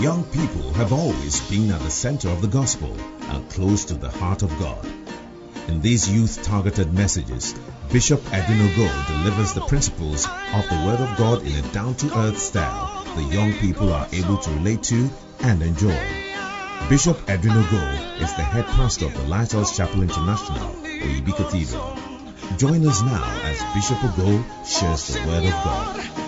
Young people have always been at the center of the gospel and close to the heart of God. In these youth targeted messages, Bishop Edwin Ogo delivers the principles of the Word of God in a down to earth style the young people are able to relate to and enjoy. Bishop Edwin Ogo is the head pastor of the Lighthouse Chapel International, Oyibi Cathedral. Join us now as Bishop Ogo shares the Word of God.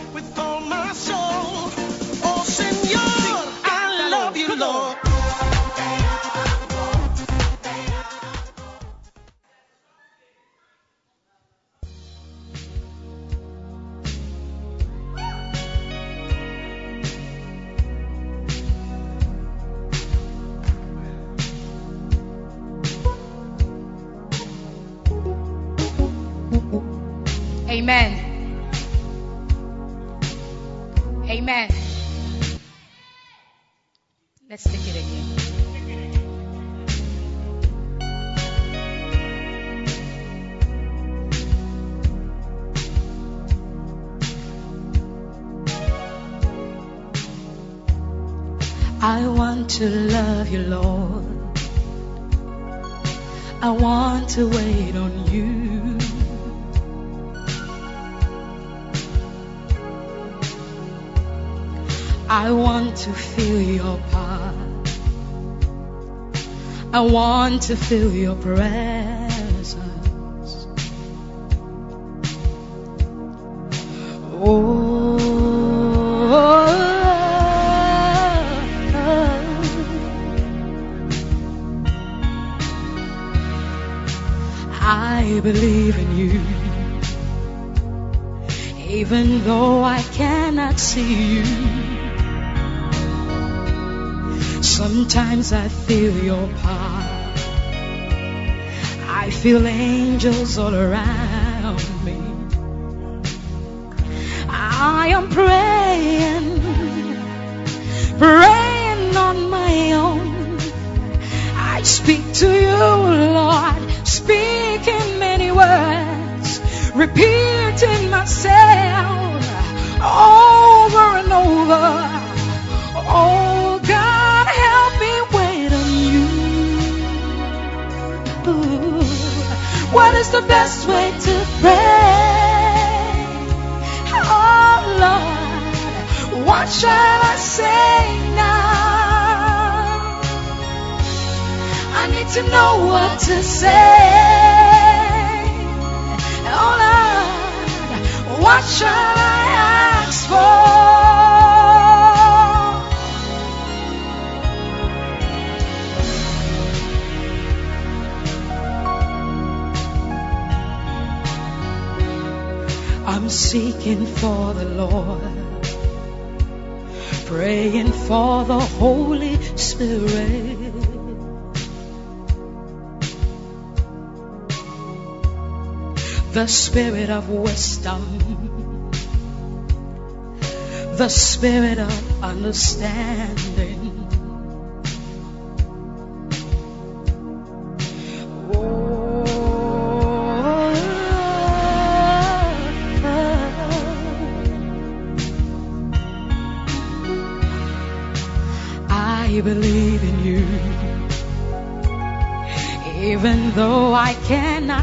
You, Lord. I want to wait on you. I want to feel your power. I want to feel your presence. Sometimes I feel your power. I feel angels all around me. I am praying, praying on my own. I speak to you, Lord, speaking many words, repeating myself over and over. Oh is the best way to pray? Oh Lord, what shall I say now? I need to know what to say. Oh Lord, what shall I ask for? I'm seeking for the Lord, praying for the Holy Spirit. The Spirit of wisdom, the Spirit of understanding.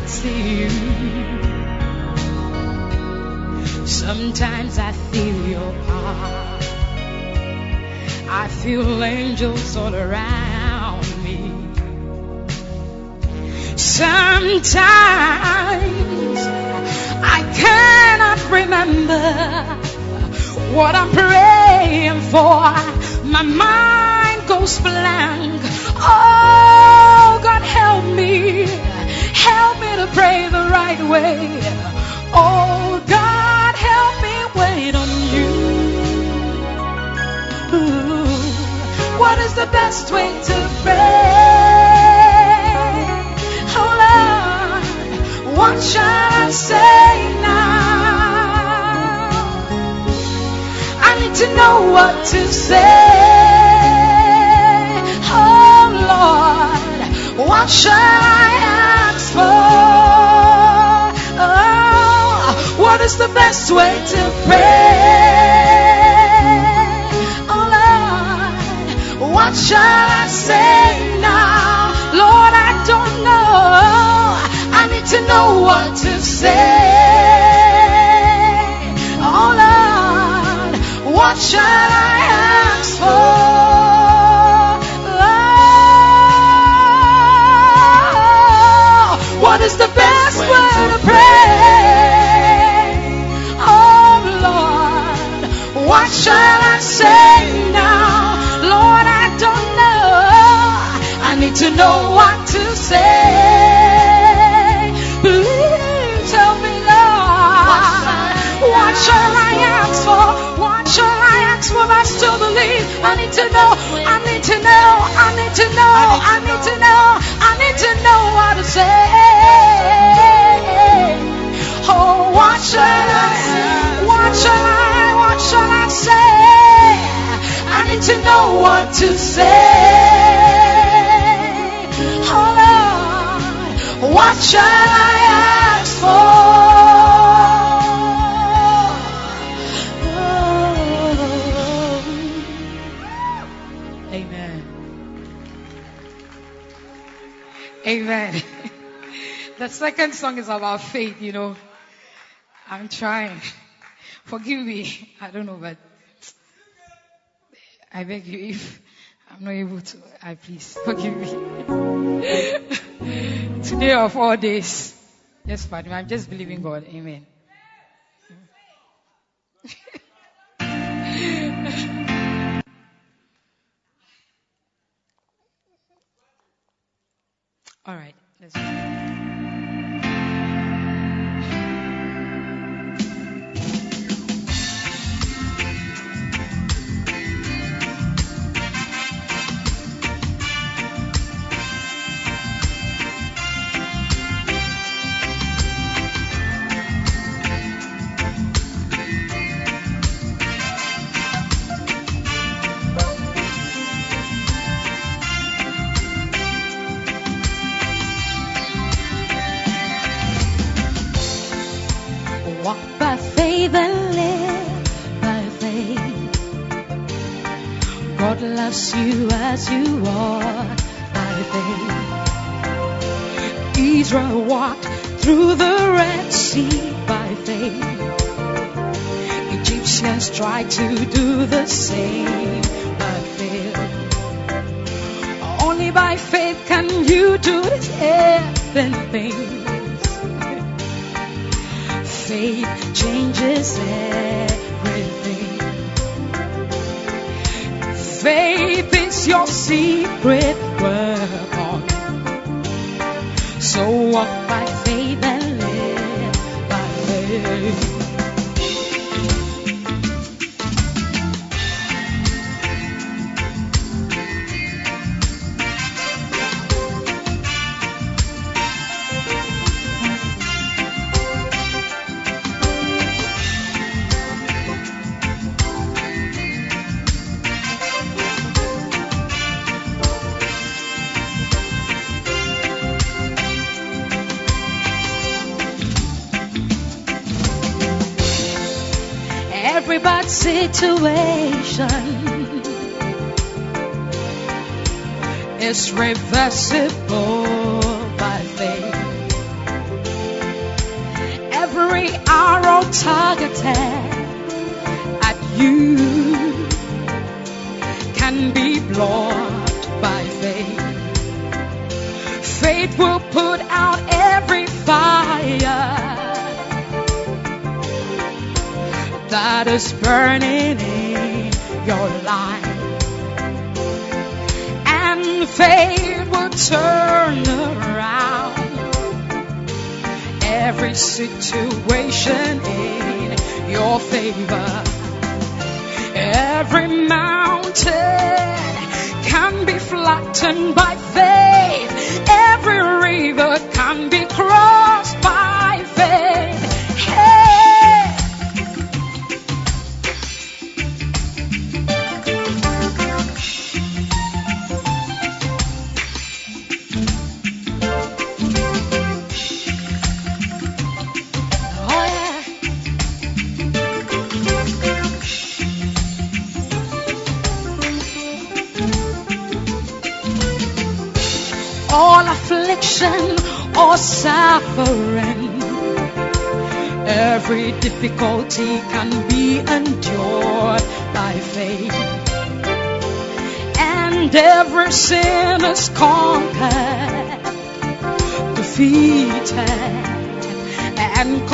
See you, sometimes I feel your power. I feel angels all around me. Sometimes I cannot remember what I'm praying for. My mind goes blank. Oh, God, help me. To pray the right way. Oh, God, help me wait on you. Ooh, What is the best way to pray? Oh, Lord, what shall I say now? I need to know what to say. Oh Lord, what shall I Oh, what is the best way to pray? Oh Lord, what shall I say now? Lord, I don't know. I need to know what to say. Oh Lord, what shall I ask for? Is the best way to pray? Oh Lord, what shall I say now? Lord, I don't know. I need to know what to say. Please help me, Lord. What shall I ask for? What shall I ask for? I still believe. I need to know. I need to know. I need to know. I need to know. To know what to say. Oh, what shall I? What shall I? What shall I say? I need to know what to say. Oh Lord, what shall I ask for? Amen. The second song is about faith, you know. I'm trying. Forgive me. I don't know, but I beg you if I'm not able to, I please forgive me. Today of all days. Yes, me. I'm just believing God. Amen. All right. Tried to do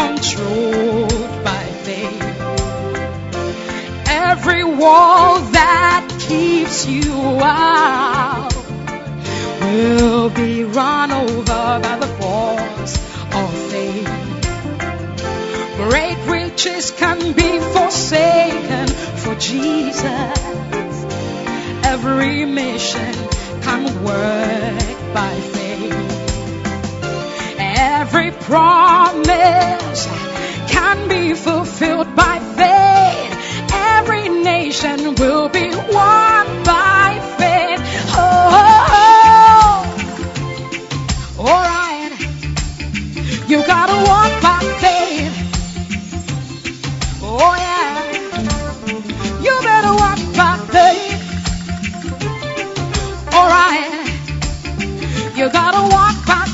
controlled by faith. Every wall that keeps you out will be run over by the force of faith. Great riches can be forsaken for Jesus. Every mission can work by faith. Every promise can be fulfilled by faith. Every nation will be won by faith. Oh, all right. You gotta walk by faith. Oh yeah. You better walk by faith. All right. You gotta walk by.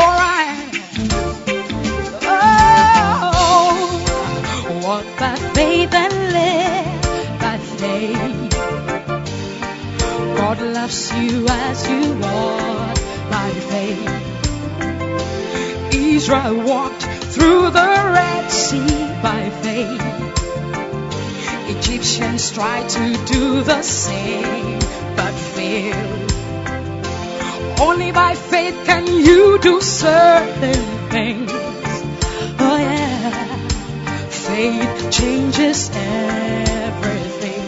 All right. Oh, walk by faith and live by faith. God loves you as you walk by faith. Israel walked through the Red Sea by faith. Egyptians tried to do the same but failed. Only by faith can you do certain things. Oh yeah. Faith changes everything.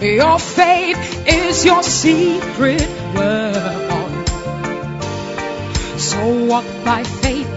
Your faith is your secret weapon. So walk by faith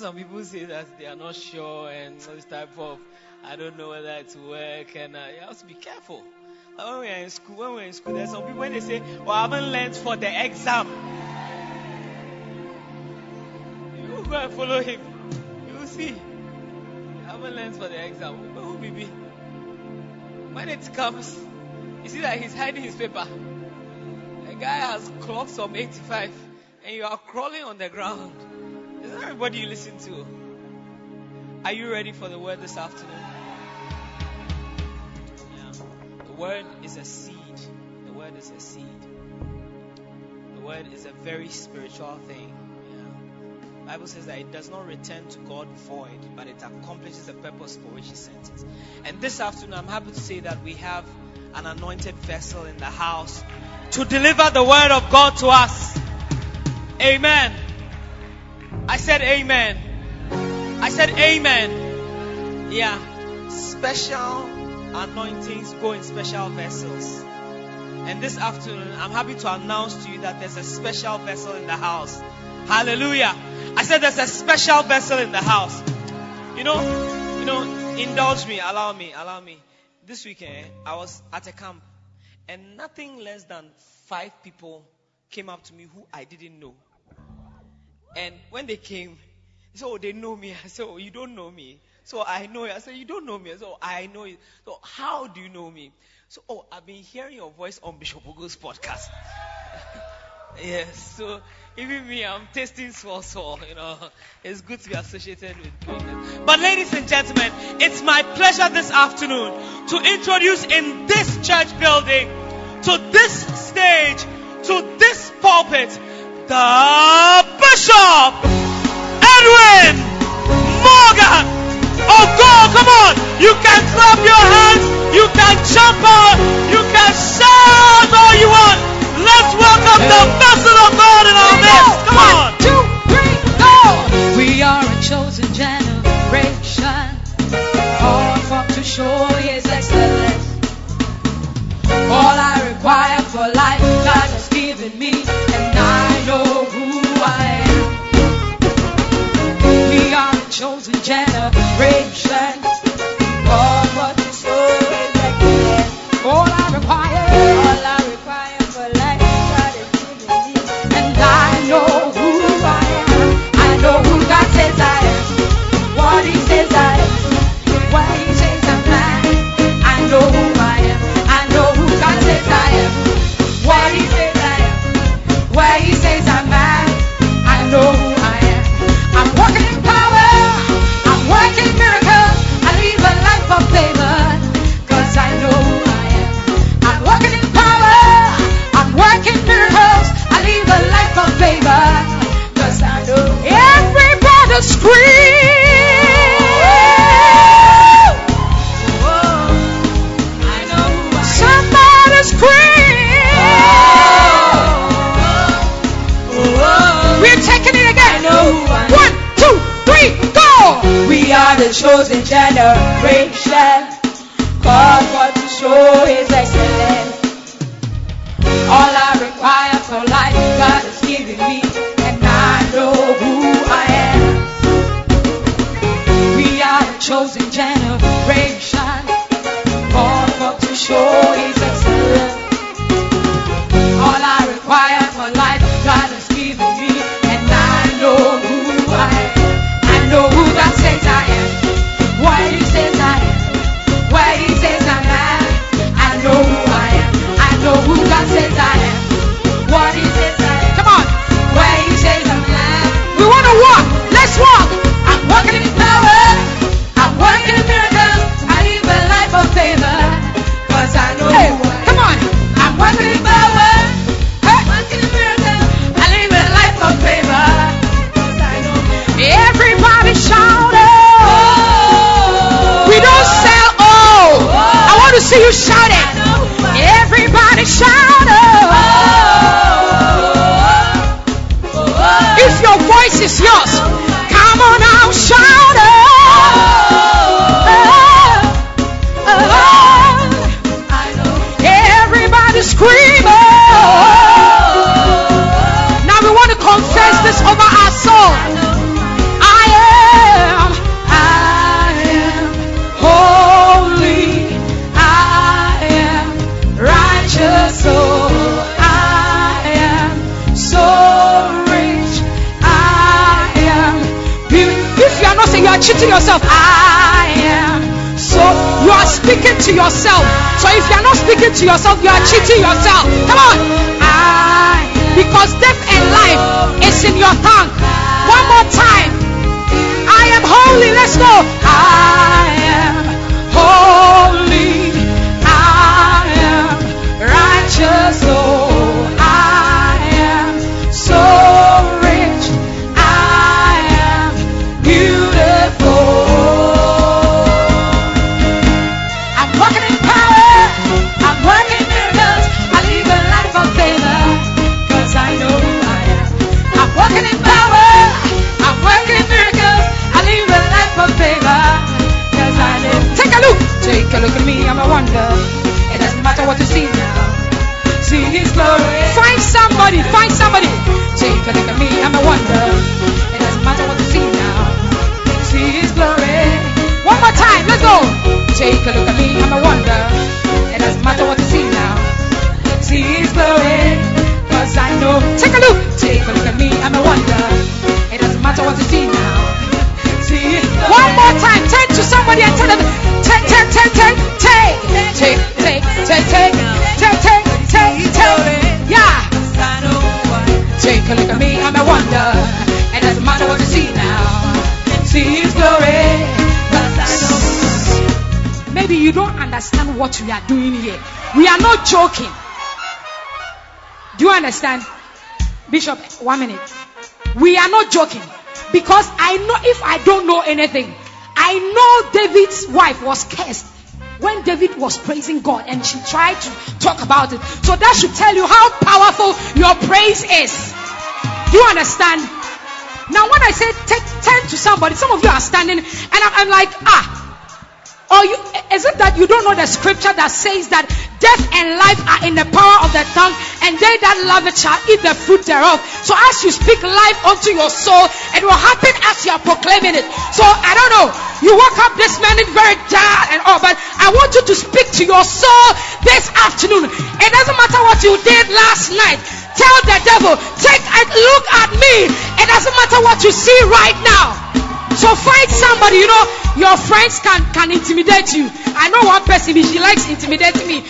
some people say that they are not sure and this type of, I don't know whether it will work, and uh, you have to be careful. Like when we are in school, when we're in school, there's some people when they say, "Well, I haven't learned for the exam." You go and follow him. You see. You haven't learned for the exam. But Who will be? When it comes, you see that he's hiding his paper. A guy has clocked some 85, and you are crawling on the ground. That everybody you listen to? Are you ready for the word this afternoon? Yeah. The word is a seed. The word is a seed. The word is a very spiritual thing. Yeah. Bible says that it does not return to God void, but it accomplishes the purpose for which He sent it. And this afternoon, I'm happy to say that we have an anointed vessel in the house to deliver the word of God to us. Amen. I said amen. I said amen. Yeah, special anointings go in special vessels. And this afternoon, I'm happy to announce to you that there's a special vessel in the house. Hallelujah. I said there's a special vessel in the house. You know, you know, indulge me, allow me, allow me. This weekend, I was at a camp, and nothing less than five people came up to me who I didn't know. And when they came, said, Oh, they know me. I said, Oh, you don't know me. So I know you. I said, You don't know me. I said, Oh, I know you. So how do you know me? So, oh, I've been hearing your voice on Bishop Ogo's podcast. yes. So even me, I'm tasting small soul, you know. It's good to be associated with greatness. But ladies and gentlemen, it's my pleasure this afternoon to introduce in this church building, to this stage, to this pulpit, the Bishop Edwin Morgan. Oh God, come on. You can clap your hands. You can jump out. You can shout all you want. Let's welcome the vessel of God in our midst. Come on. One, two, three, go! We are a chosen generation, called forth to show His excellence. All I require for life, God has given me, chosen generation, favor. Cause I know. Everybody scream. I know who I am. Somebody scream. We're taking it again. One, two, three, go. We are the chosen generation. God want to show His excellence. All I require for life, God chosen generation. Saying cheating yourself, I am so you are speaking to yourself. So if you are not speaking to yourself, you are cheating yourself. Come on, I because death and life is in your tongue. One more time. I am holy. Let's go. I am holy. I am righteous. Oh, what you see now. See His glory. Find somebody, find somebody. Take a look at me, I'm a wonder. It doesn't matter what you see now. See His glory. One more time, let's go. Take a look at me, I'm a wonder. It doesn't matter what you see now. See His glory. Cause I know. Take a look. Take a look at me, I'm a wonder. It doesn't matter what you see now. One more time, turn to somebody and tell them, take, take, take, take, take, take, take, take, take, take, take, take, take. Yeah. Take a look at me, I'm a wonder. It doesn't matter what you see now. See His glory. Maybe you don't understand what we are doing here. We are not joking. Do you understand? Bishop, one minute. We are not joking. Because I know if I don't know anything, I know David's wife was cursed when David was praising God and she tried to talk about it. So that should tell you how powerful your praise is. Do you understand? Now, when I say take, turn to somebody, some of you are standing and I'm, I'm like, ah, or you, is it that you don't know the scripture that says that death and life are in the power of the tongue, and they that love it shall eat the fruit thereof? So as you speak life unto your soul, it will happen as you are proclaiming it. So I don't know. You woke up this morning very tired and all, but I want you to speak to your soul this afternoon. It doesn't matter what you did last night. Tell the devil, take a look at me. It doesn't matter what you see right now. So find somebody, you know, your friends can, can intimidate you. I know one person, she likes intimidating me.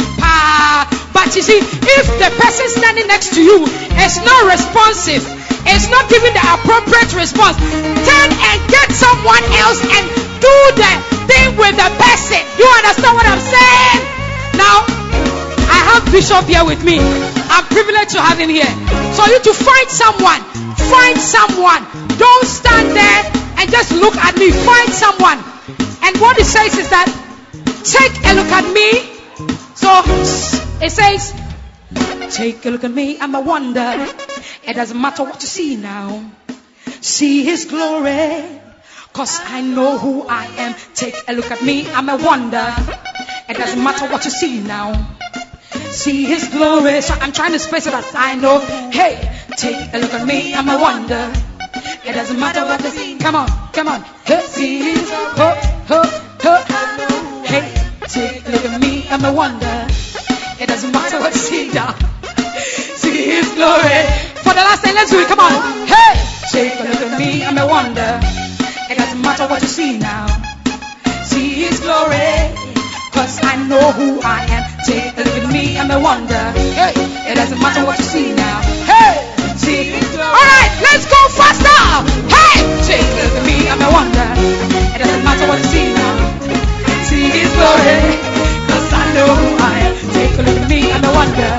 But you see, if the person standing next to you is not responsive, is not giving the appropriate response, turn and get someone else and do the thing with the person. You understand what I'm saying? Now, I have Bishop here with me. I'm privileged to have him here. So you to find someone. Find someone. Don't stand there and just look at me. Find someone. And what it says is that take a look at me. So it says, take a look at me. I'm a wonder. It doesn't matter what you see now. See his glory. Cause I know who I am. Take a look at me. I'm a wonder. It doesn't matter what you see now. See his glory. So I'm trying to space it as I know. Hey, take a look at me. I'm a wonder. It doesn't matter what they see. Come on, come on. See his ho, ho, ho. Hey, take a look at me. I'm a wonder. It doesn't matter what you see now. See his glory. For the last time, let's do it. Come on. Hey, take a look at me. I'm a wonder. It doesn't matter what you see now. See his glory. Cause I know who I am. Take a look at me, I'm a wonder. Hey, it doesn't matter what you see now. See. Alright, let's go faster. Hey, take a look at me, and I'm a wonder. It doesn't matter what you see now. See his glory. Cause I know who I am. Take a look at me, I'm a wonder.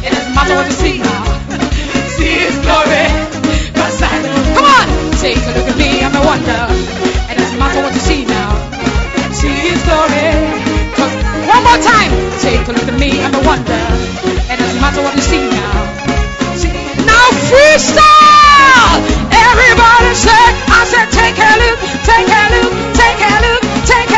It doesn't matter what you see now. See his glory. Cause I know. Come on, take a look at me, I'm a wonder. It doesn't matter what you see now. See his glory. Cause one more time, take a look at me, I'm a wonder. It doesn't matter what you see now. Freestyle! Everybody say, I said, take a look, take a look, take a look, take a look.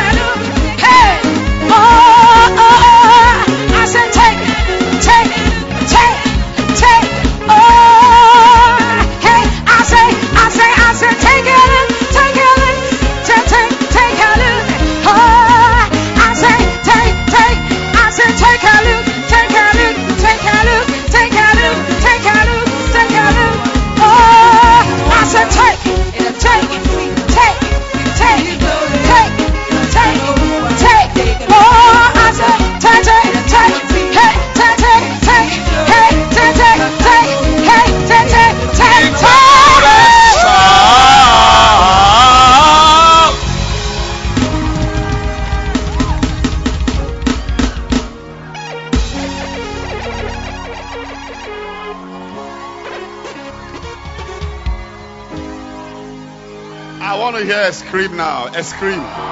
A scream now. A scream.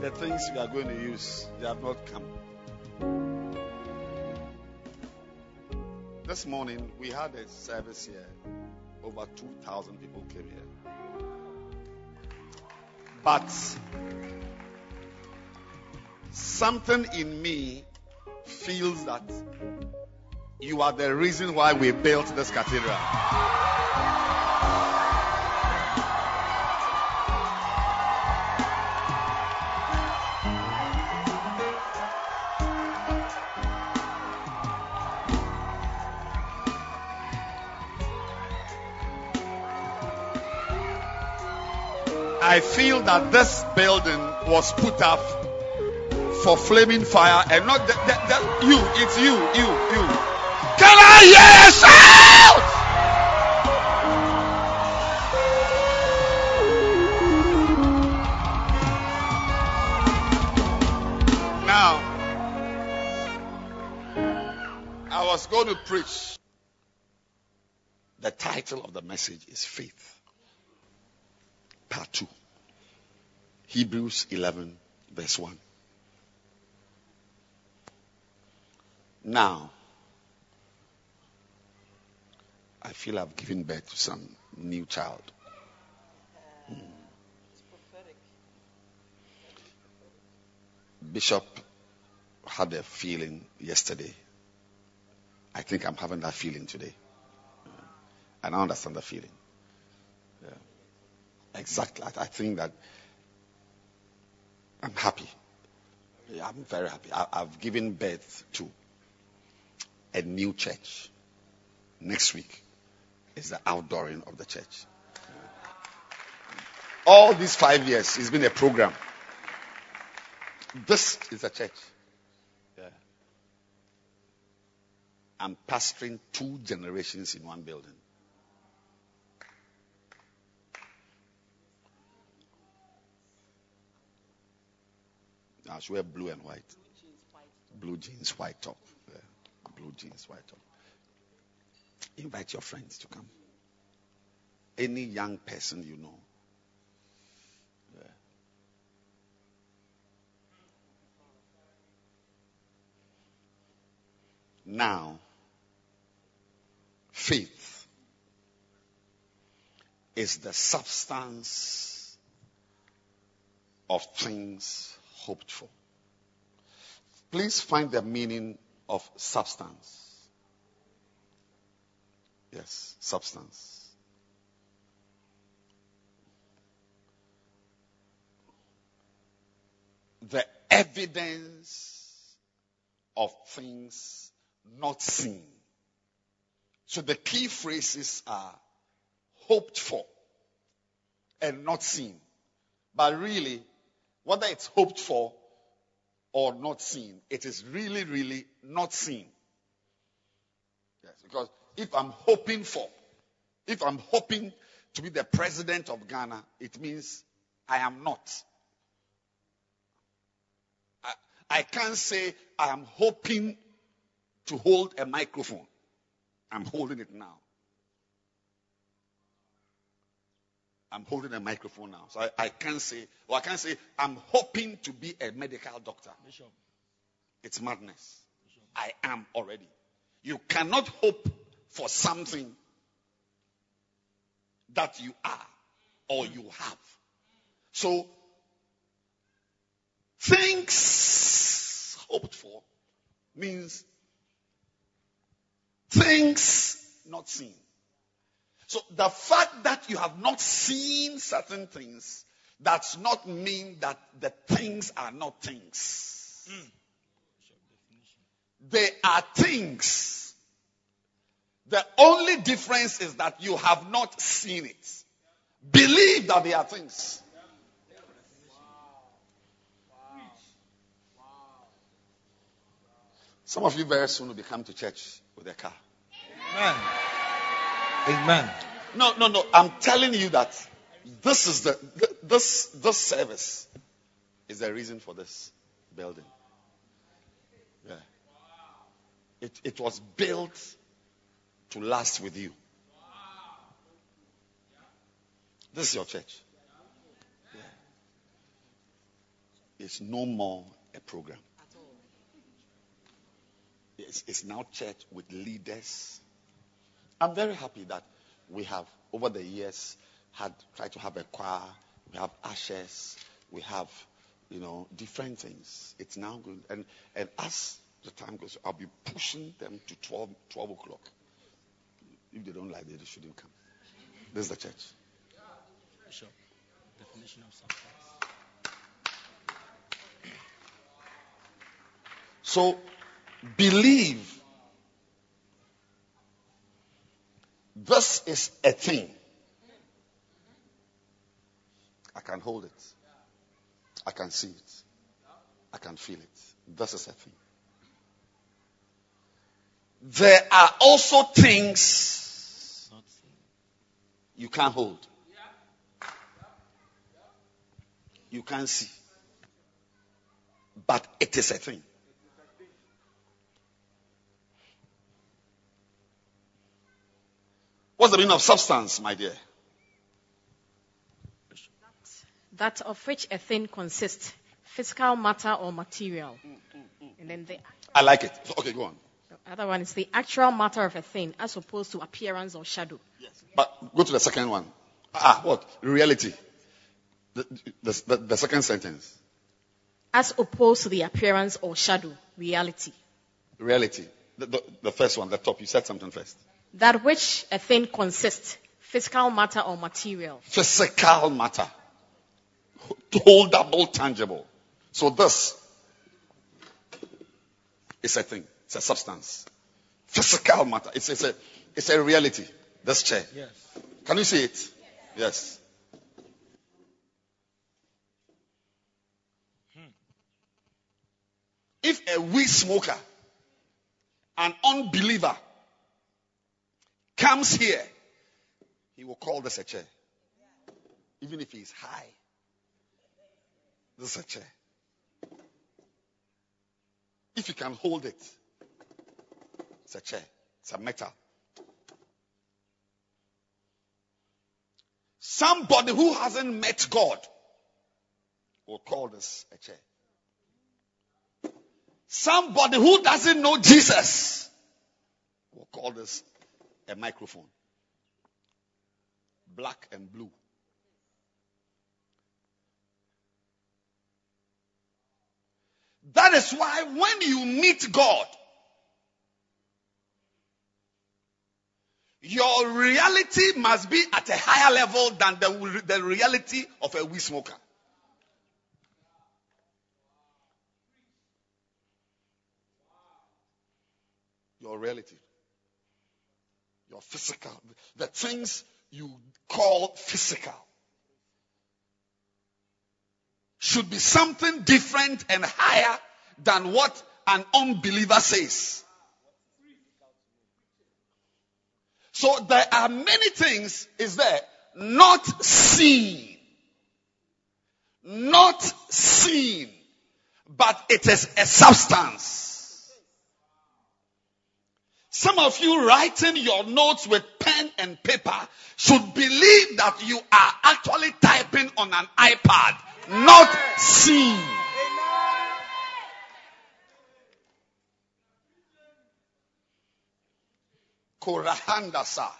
The things we are going to use, they have not come. This morning we had a service here. Over 2,000 people came here. But something in me feels that you are the reason why we built this cathedral. I feel that this building was put up for flaming fire and not you. It's you, you, you. Can I hear a shout? Now, I was going to preach. The title of the message is Faith, Part 2. Hebrews 11, verse 1. Now, I feel I've given birth to some new child. Hmm. Bishop had a feeling yesterday. I think I'm having that feeling today. And I understand the feeling. Yeah. Exactly. I, I think that I'm happy. I'm very happy. I, I've given birth to a new church. Next week is the outdooring of the church. All these five years, it's been a program. This is a church. Yeah. I'm pastoring two generations in one building. I should wear blue and white. Blue jeans, white top. Blue jeans, white top. Invite your friends to come. Any young person you know. Now, faith is the substance of things hoped for. Please find the meaning of substance. Yes, substance. The evidence of things not seen. So the key phrases are hoped for and not seen. But really, whether it's hoped for or not seen, it is really, really not seen. Yes, because if I'm hoping for, if I'm hoping to be the president of Ghana, it means I am not. I, I can't say I am hoping to hold a microphone. I'm holding it now. I'm holding a microphone now. So I, I can't say, or I can't say, I'm hoping to be a medical doctor. It's madness. I am already. You cannot hope for something that you are or you have. So, things hoped for means things not seen. So the fact that you have not seen certain things does not mean that the things are not things. Mm. They are things. The only difference is that you have not seen it. Believe that they are things. Some of you very soon will be coming to church with a car. Amen. Amen. No, no, no. I'm telling you that this is the this this service is the reason for this building. Yeah. It it was built to last with you. This is your church. Yeah. It's no more a program. It's, it's now church with leaders. I'm very happy that we have, over the years, had tried to have a choir, we have ashes, we have, you know, different things. It's now good. And, and as the time goes, I'll be pushing them to 12, 12 o'clock. If they don't like it, they shouldn't come. This is the church. Definition of substance. So believe this is a thing. I can hold it. I can see it. I can feel it. This is a thing. There are also things you can't hold. You can't see. But it is a thing. What's the meaning of substance, my dear? That of which a thing consists, physical matter or material. Mm, mm, mm, and then the, I like it. So, okay, go on. the other one is the actual matter of a thing as opposed to appearance or shadow. Yes. But go to the second one. Ah, ah, what? Reality. The, the, the, the second sentence. As opposed to the appearance or shadow, reality. Reality. The, the, the first one, the top. You said something first. That which a thing consists, physical matter or material. Physical matter. Holdable, tangible. So this is a thing. It's a substance. Physical matter. It's, it's, a, it's a reality. This chair. Yes. Can you see it? Yes. Hmm. If a weed smoker, an unbeliever, comes here, he will call this a chair. Even if he's high. This is a chair. If you can hold it, it's a chair. It's a metal. Somebody who hasn't met God will call this a chair. Somebody who doesn't know Jesus will call this a microphone. Black and blue. That is why when you meet God, your reality must be at a higher level than the, the reality of a weed smoker. Your reality. Your physical. The things you call physical should be something different and higher than what an unbeliever says. So there are many things, is there, not seen. Not seen. But it is a substance. Some of you writing your notes with pen and paper should believe that you are actually typing on an iPad, not seen. Korahandasa.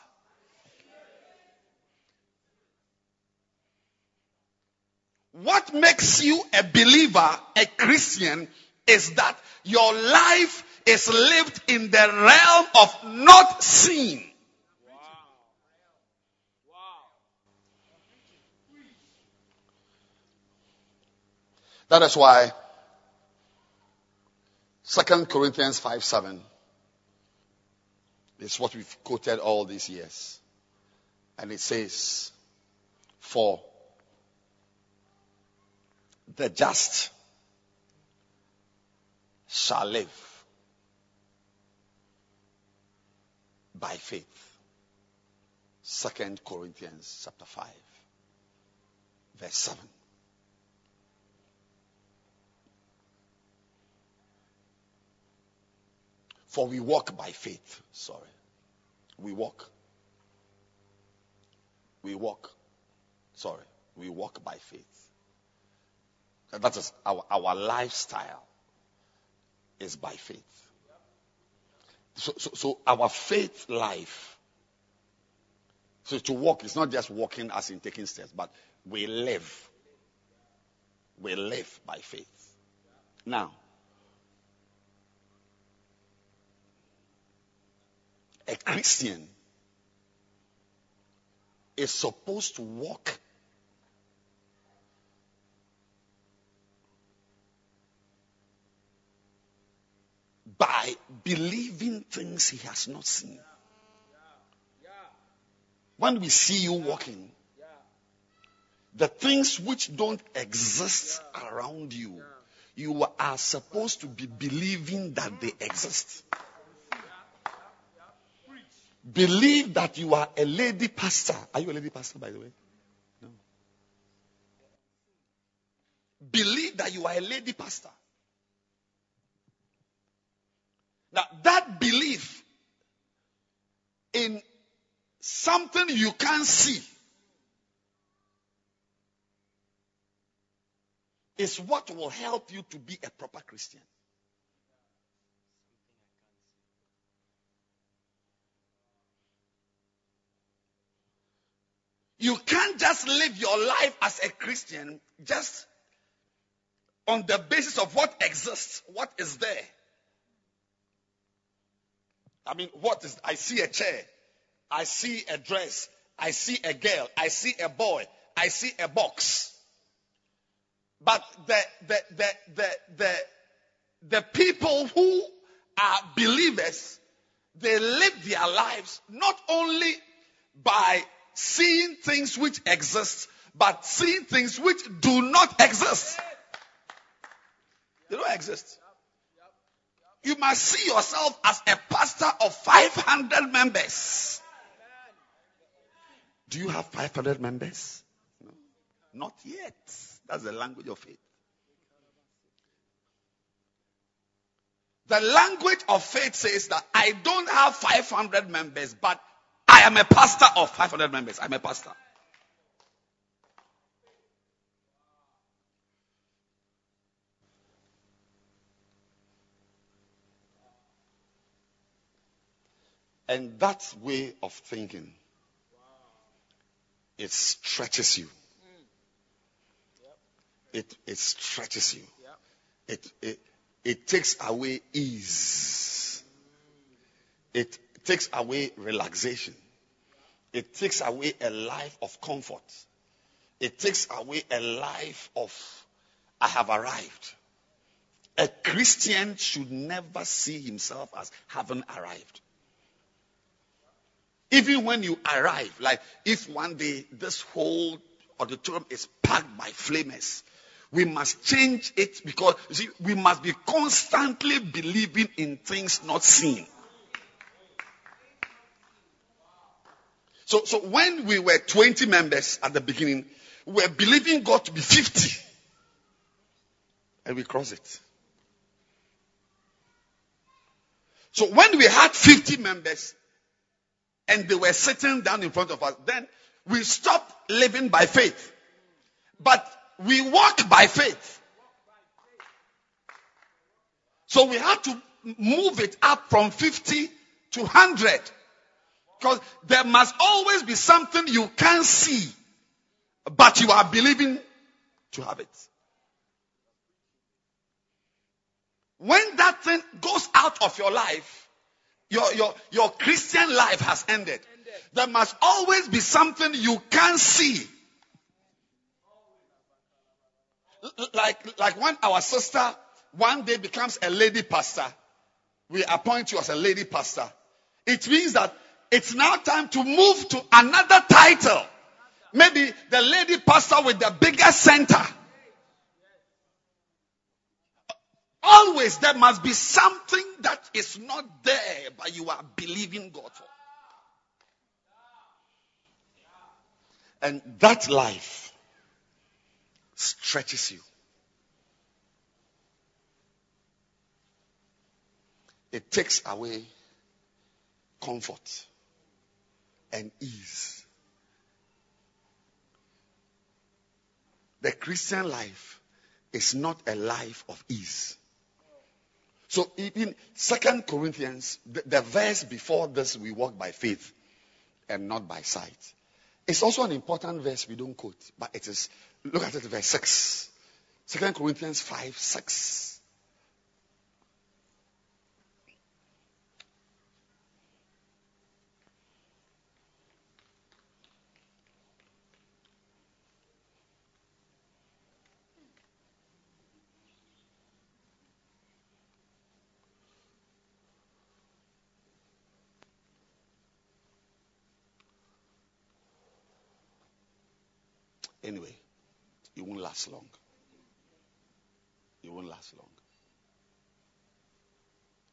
What makes you a believer, a Christian, is that your life is lived in the realm of not seen. That is why 2 Corinthians 5 7 is what we've quoted all these years. And it says, For the just shall live by faith. Second Corinthians chapter 5, verse 7. For we walk by faith. Sorry. We walk. We walk. Sorry. We walk by faith. That is our, our lifestyle is by faith. So, so, so our faith life. So to walk is not just walking as in taking steps, but we live. We live by faith. Now, a Christian is supposed to walk by believing things he has not seen. When we see you walking, the things which don't exist around you, you are supposed to be believing that they exist. Believe that you are a lady pastor. Are you a lady pastor, by the way? No. Believe that you are a lady pastor. Now, that belief in something you can't see is what will help you to be a proper Christian. You can't just live your life as a Christian just on the basis of what exists, what is there. I mean, what is, I see a chair, I see a dress, I see a girl, I see a boy, I see a box. But the, the, the, the, the, the people who are believers, they live their lives not only by seeing things which exist, but seeing things which do not exist. They don't exist. You must see yourself as a pastor of 500 members. Do you have 500 members? No. Not yet. That's the language of faith. The language of faith says that I don't have 500 members, but I am a pastor of 500 members. I'm a pastor. And that way of thinking, it stretches you. Mm. It, it stretches you. It, it, it takes away ease. Mm. It takes away relaxation. It takes away a life of comfort. It takes away a life of, I have arrived. A Christian should never see himself as having arrived. Even when you arrive, like if one day this whole auditorium is packed by flamers, we must change it because see, we must be constantly believing in things not seen. So, so when we were 20 members at the beginning, we were believing God to be 50. And we crossed it. So when we had 50 members and they were sitting down in front of us, then we stopped living by faith. But we walk by faith. So we had to move it up from 50 to 100. Because there must always be something you can't see, but you are believing to have it. When that thing goes out of your life, your, your, your Christian life has ended. There must always be something you can't see. Like, like when our sister one day becomes a lady pastor, we appoint you as a lady pastor. It means that it's now time to move to another title. Maybe the lady pastor with the bigger center. Always there must be something that is not there, but you are believing God for. And that life stretches you. It takes away comfort and ease. The Christian life is not a life of ease. So in Second Corinthians, the, the verse before this, we walk by faith and not by sight. It's also an important verse we don't quote, but it is, look at it, verse 6. 2 Corinthians 5, 6. Anyway, it won't last long. It won't last long.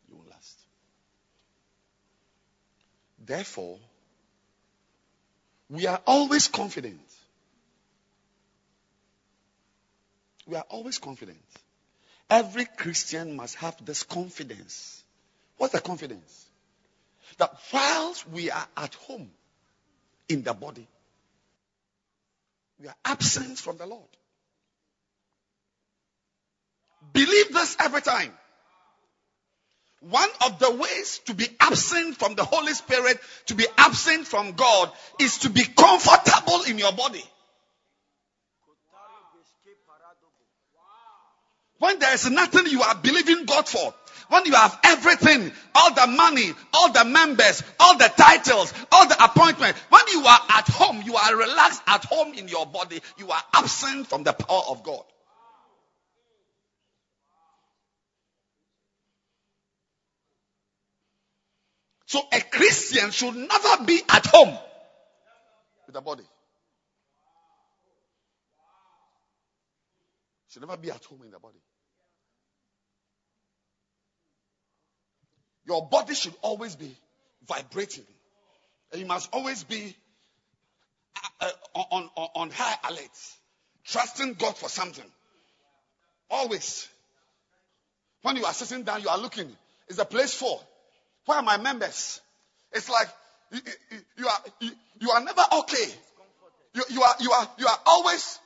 It won't last. Therefore, we are always confident. We are always confident. Every Christian must have this confidence. What's the confidence? That whilst we are at home in the body, we are absent from the Lord. Believe this every time. One of the ways to be absent from the Holy Spirit, to be absent from God, is to be comfortable in your body. When there is nothing you are believing God for, when you have everything, all the money, all the members, all the titles, all the appointments, when you are at home, you are relaxed at home in your body, you are absent from the power of God. So a Christian should never be at home with the body. Should never be at home in the body. Your body should always be vibrating. And you must always be uh, uh, on, on, on high alert, trusting God for something. Always. When you are sitting down, you are looking. Is the place full? Where are my members? It's like you, you, you are you, you, are never okay. You, are you are you are always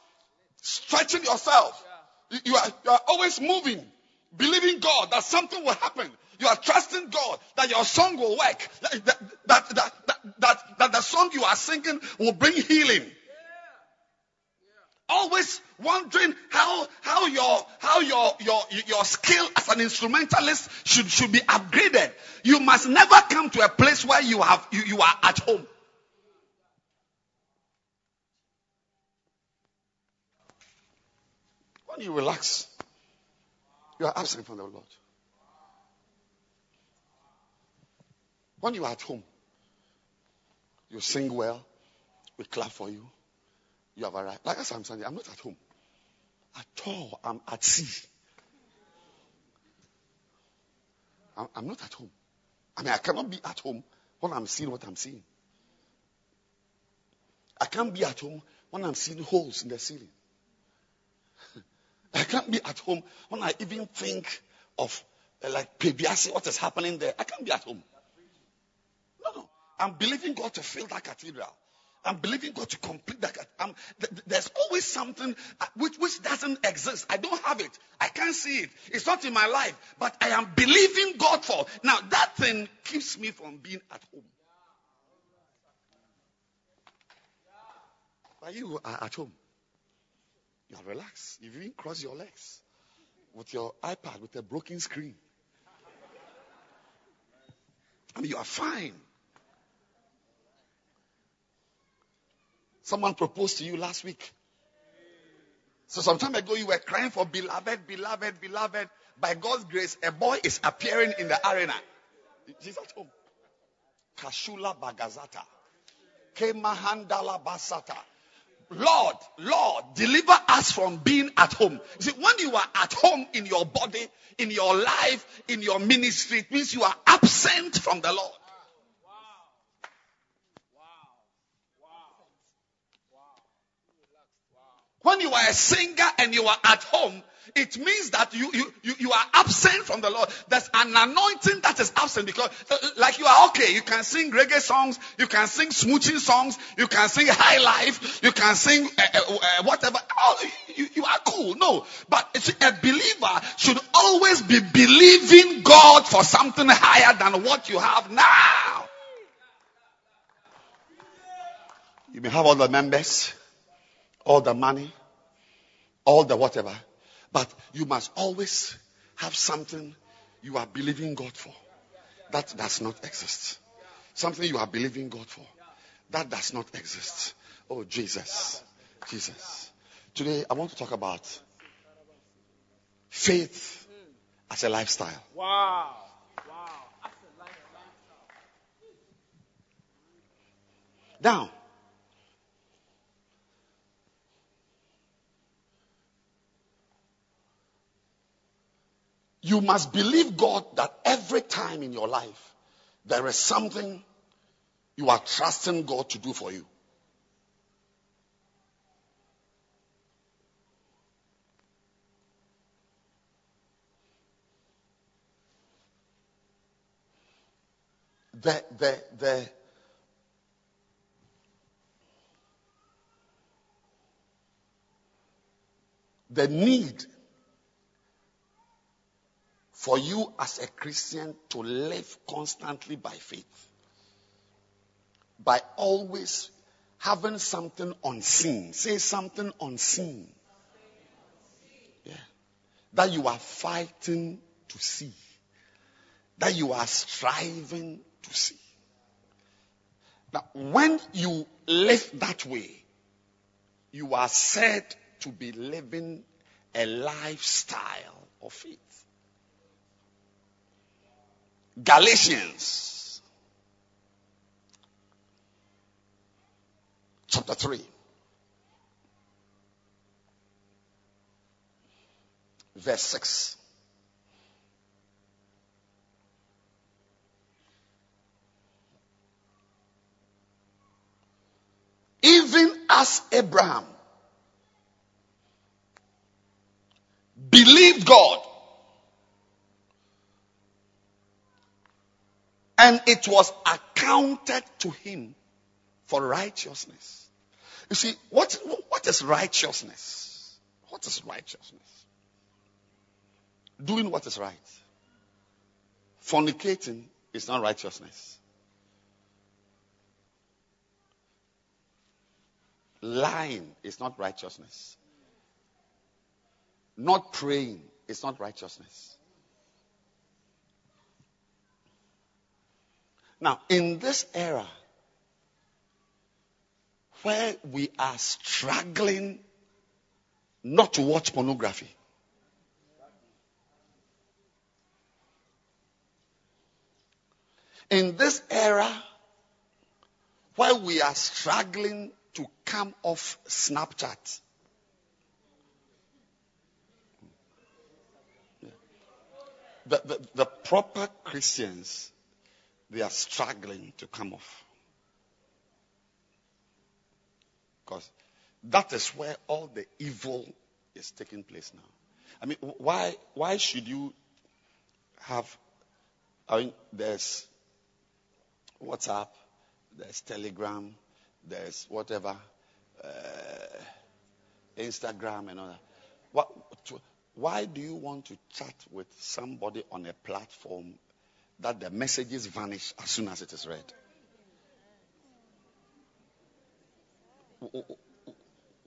stretching yourself. You, you are you are always moving, believing God that something will happen. You are trusting God that your song will work. That, that, that, that, that, that the song you are singing will bring healing. Always wondering how, how your, how your, your, your skill as an instrumentalist should, should be upgraded. You must never come to a place where you have, you, you are at home. When you relax, you are absent from the Lord. When you are at home, you sing well, we clap for you. You have arrived. Like I'm saying, I'm not at home. At all. I'm at sea. I'm, I'm not at home. I mean, I cannot be at home when I'm seeing what I'm seeing. I can't be at home when I'm seeing holes in the ceiling. I can't be at home when I even think of uh, like Pebiasi, what is happening there. I can't be at home. No, no. I'm believing God to fill that cathedral. I'm believing God to complete that. th- there's always something uh, which, which doesn't exist. I don't have it. I can't see it. It's not in my life. But I am believing God for. Now, that thing keeps me from being at home. But you are at home. You are relaxed. You even cross your legs with your iPad with a broken screen. I mean, you are fine. Someone proposed to you last week. So some time ago you were crying for beloved, beloved, beloved. By God's grace, a boy is appearing in the arena. He's at home. Kashula Bagazata. Kemahandala Basata. Lord, Lord, deliver us from being at home. You see, when you are at home in your body, in your life, in your ministry, it means you are absent from the Lord. When you are a singer and you are at home, it means that you, you, you, you are absent from the Lord. There's an anointing that is absent because, uh, like you are okay, you can sing reggae songs, you can sing smooching songs, you can sing high life, you can sing uh, uh, uh, whatever. Oh, you, you are cool. No. But a believer should always be believing God for something higher than what you have now. You may have all the members, all the money, all the whatever. But you must always have something you are believing God for. That does not exist. Something you are believing God for. That does not exist. Oh, Jesus. Jesus. Today, I want to talk about faith as a lifestyle. Wow. Wow. Now, you must believe God that every time in your life there is something you are trusting God to do for you. The, the, the, the need for you as a Christian to live constantly by faith. By always having something unseen. Say something unseen. Yeah. That you are fighting to see. That you are striving to see. Now, when you live that way, you are said to be living a lifestyle of faith. Galatians chapter 3. Verse 6. Even as Abraham believed God and it was accounted to him for righteousness. You see, what, what is righteousness? What is righteousness? Doing what is right. Fornicating is not righteousness. Lying is not righteousness. Not praying is not righteousness. Now, in this era where we are struggling not to watch pornography, in this era where we are struggling to come off Snapchat, the, the, the proper Christians they are struggling to come off. Because that is where all the evil is taking place now. I mean, why, why should you have, I mean, there's WhatsApp, there's Telegram, there's whatever, uh, Instagram and all that. What, why do you want to chat with somebody on a platform that the messages vanish as soon as it is read.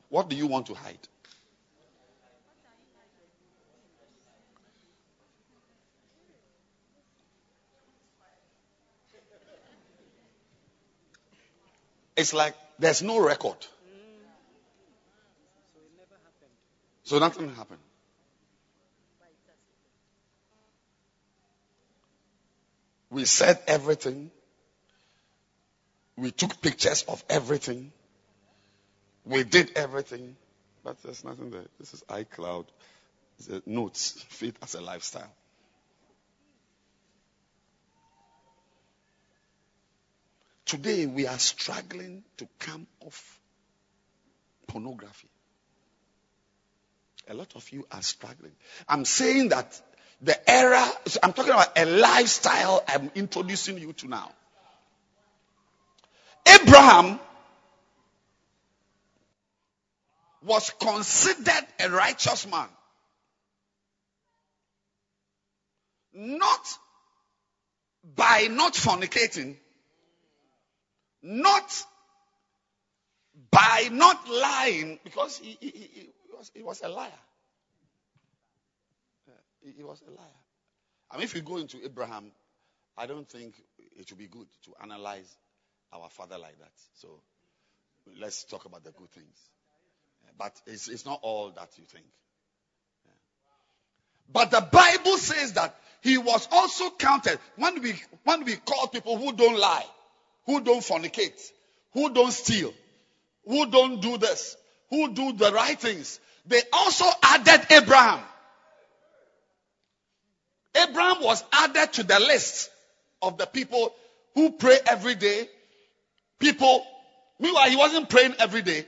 What do you want to hide? It's like there's no record. So nothing happened. We said everything. We took pictures of everything. We did everything. But there's nothing there. This is iCloud. A notes, fit as a lifestyle. Today we are struggling to come off pornography. A lot of you are struggling. I'm saying that the era, I'm talking about a lifestyle I'm introducing you to now. Abraham was considered a righteous man. Not by not fornicating, not by not lying, because he, he, he, he was, a liar. He, was a liar. I mean, if you go into Abraham, I don't think it would be good to analyze our father like that. So let's talk about the good things. But it's, it's not all that you think. But the Bible says that he was also counted when we when we call people who don't lie, who don't fornicate, who don't steal, who don't do this, who do the right things. They also added Abraham. Abraham was added to the list of the people who pray every day. People, meanwhile, he wasn't praying every day.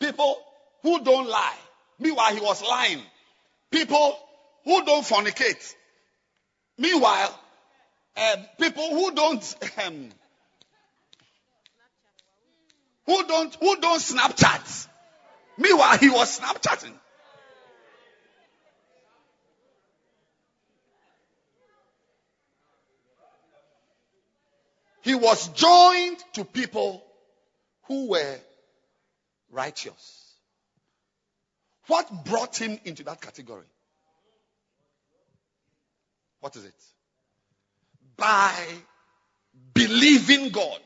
People who don't lie. Meanwhile, he was lying. People who don't fornicate. Meanwhile, um, people who don't um, who don't who don't Snapchat. Meanwhile, he was Snapchatting. He was joined to people who were righteous. What brought him into that category? What is it? By believing God.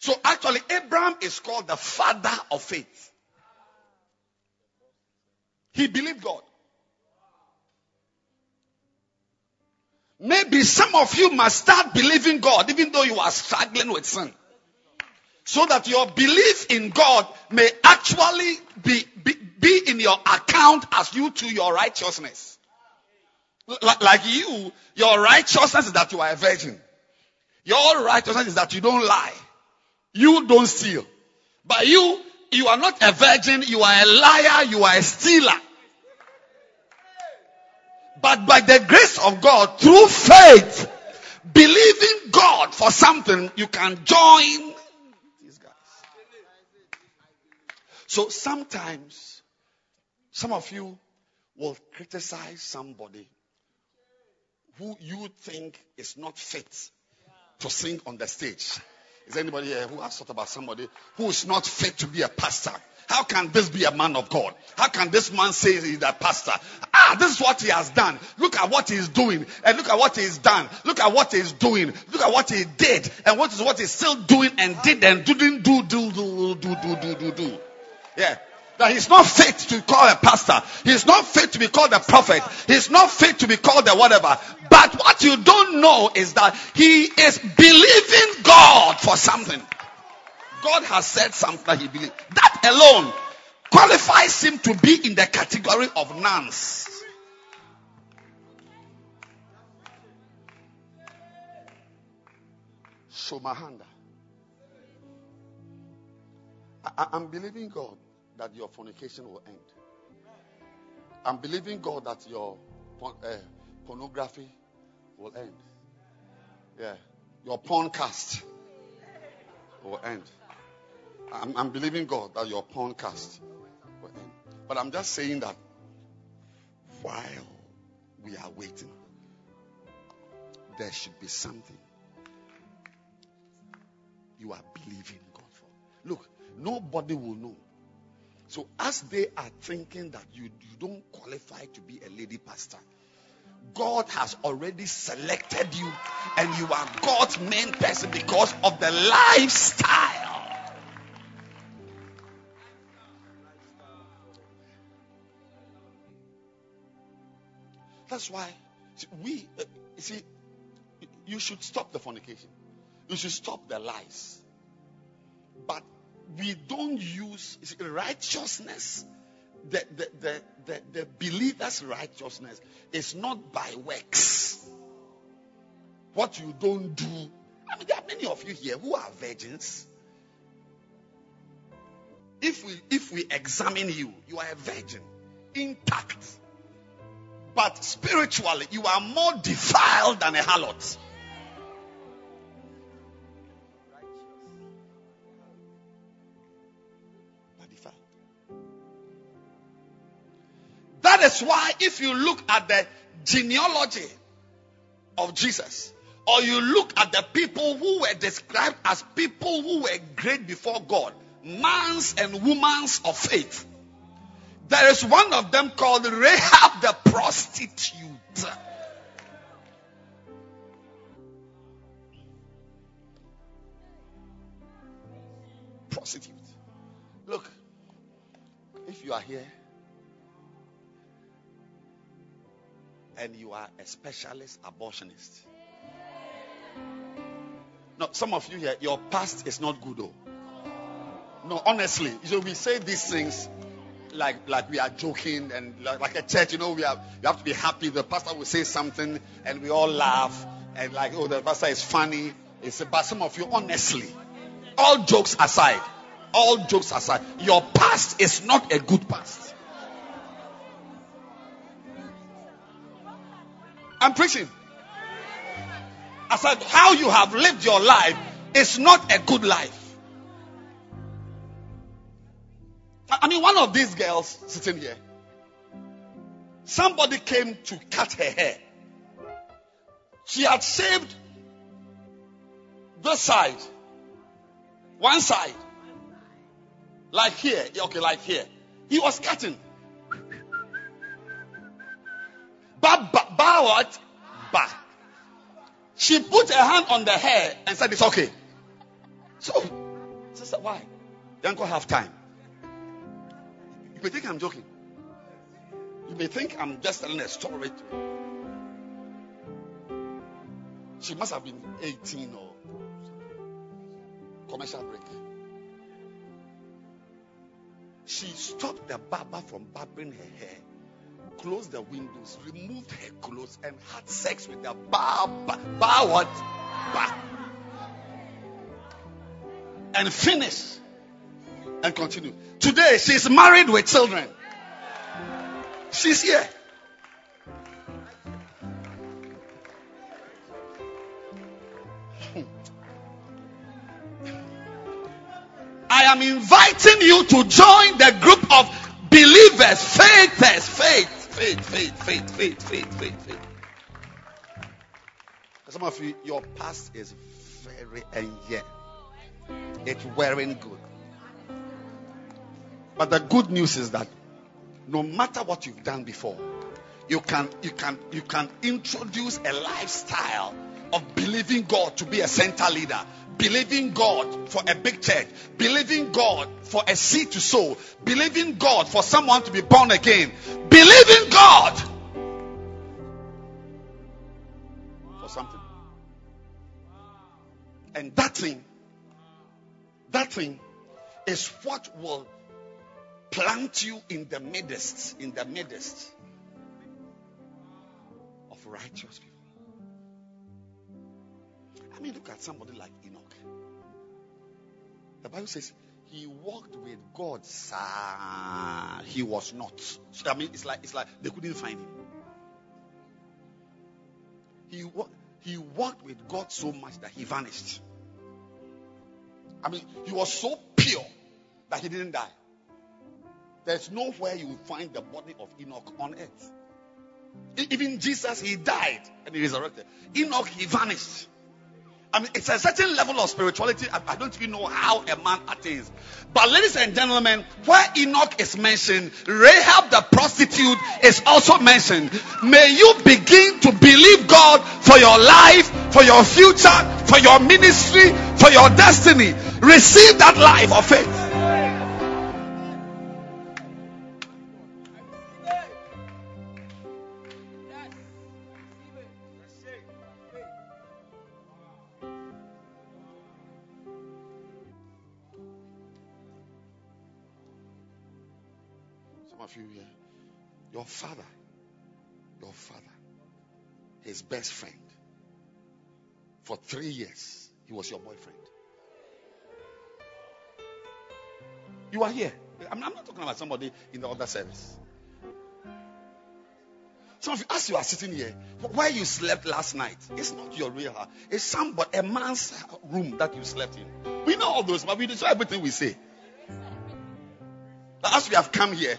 So actually, Abraham is called the father of faith. He believed God. Maybe some of you must start believing God even though you are struggling with sin. So that your belief in God may actually be, be, be in your account as you to your righteousness. L- like you, your righteousness is that you are a virgin. Your righteousness is that you don't lie. You don't steal. But you, you are not a virgin, you are a liar, you are a stealer. But by the grace of God, through faith, believing God for something, you can join these guys. So sometimes, some of you will criticize somebody who you think is not fit to sing on the stage. Is anybody here who has thought about somebody who is not fit to be a pastor? How can this be a man of God? How can this man say he's a pastor? Ah, this is what he has done. Look at what he's doing. And look at what he's done. Look at what he's doing. Look at what he did. And what is what he's still doing and did and didn't do, do, do, do, do, do, do, do. Yeah. That he's not fit to be called a pastor. He's not fit to be called a prophet. He's not fit to be called a whatever. But what you don't know is that he is believing God for something. God has said something he believes. That alone qualifies him to be in the category of nuns. Shomahanda. I, I'm believing God that your fornication will end. I'm believing God that your uh, pornography will end. Yeah. Your porn cast will end. I'm, I'm believing God that your porn cast will. But I'm just saying that while we are waiting, there should be something you are believing God for. Look, nobody will know. So as they are thinking that you, you don't qualify to be a lady pastor, God has already selected you and you are God's main person because of the lifestyle. That's why we, uh, see, you should stop the fornication. You should stop the lies. But we don't use righteousness. The, the, the, the, the believer's righteousness is not by works. What you don't do. I mean, there are many of you here who are virgins. if we if we examine you, you are a virgin, intact. But spiritually, you are more defiled than a harlot. That is why, if you look at the genealogy of Jesus, or you look at the people who were described as people who were great before God, mans and women's of faith, there is one of them called Rahab the prostitute. Prostitute. Look, if you are here and you are a specialist abortionist, no, some of you here, your past is not good, though. No, honestly, so we say these things like like we are joking and like, like a church, you know, we have you have to be happy. The pastor will say something and we all laugh and like, oh, the pastor is funny. It's but some of you, honestly, all jokes aside, all jokes aside, your past is not a good past. I'm preaching. I said, how you have lived your life is not a good life. I mean, one of these girls sitting here, somebody came to cut her hair. She had shaved this side, one side, like here, okay, like here. He was cutting. Ba, ba, ba what? Ba. She put her hand on the hair and said, It's okay. So, sister, why? The uncle have time. You may think I'm joking. You may think I'm just telling a story. She must have been 18 or commercial break. She stopped the barber from barbering her hair, closed the windows, removed her clothes, and had sex with the barber. Bar what? Bar. And finished. And continued. Today she's married with children. She's here. Hmm. I am inviting you to join the group of believers, faithers, faith, faith, faith, faith, faith, faith, faith, faith. Some of you, your past is very and yet it's wearing good. But the good news is that no matter what you've done before, you can you can you can introduce a lifestyle of believing God to be a center leader, believing God for a big church, believing God for a seed to sow, believing God for someone to be born again, believing God for something. And that thing, that thing is what will plant you in the midst, in the midst of righteous people. I mean, look at somebody like Enoch. The Bible says he walked with God, sir. He was not. So, I mean, it's like it's like they couldn't find him. He he walked with God so much that he vanished. I mean, he was so pure that he didn't die. There's nowhere you will find the body of Enoch on earth. Even Jesus, he died and he resurrected. Enoch, he vanished. I mean, it's a certain level of spirituality. I, I don't even know how a man attains. But, ladies and gentlemen, where Enoch is mentioned, Rahab the prostitute is also mentioned. May you begin to believe God for your life, for your future, for your ministry, for your destiny. Receive that life of faith. Father, your father, his best friend, for three years, he was your boyfriend. You are here. I'm, I'm not talking about somebody in the other service. Some of you, as you are sitting here, where you slept last night, it's not your real house. It's somebody, a man's room that you slept in. We know all those, but we do everything we say. As we have come here,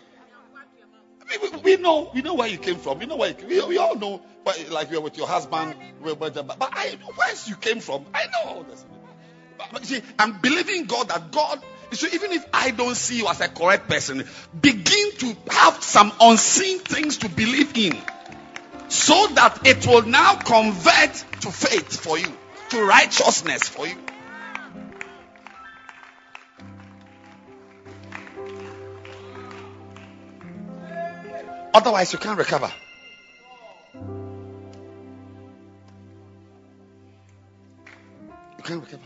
we, we, know we know where you came from. We know where you, we, we all know, but like you're with your husband. But, but I know where you came from. I know all this. But, but see, I'm believing God that God. So even if I don't see you as a correct person, begin to have some unseen things to believe in, so that it will now convert to faith for you, to righteousness for you. Otherwise, you can't recover. You can't recover.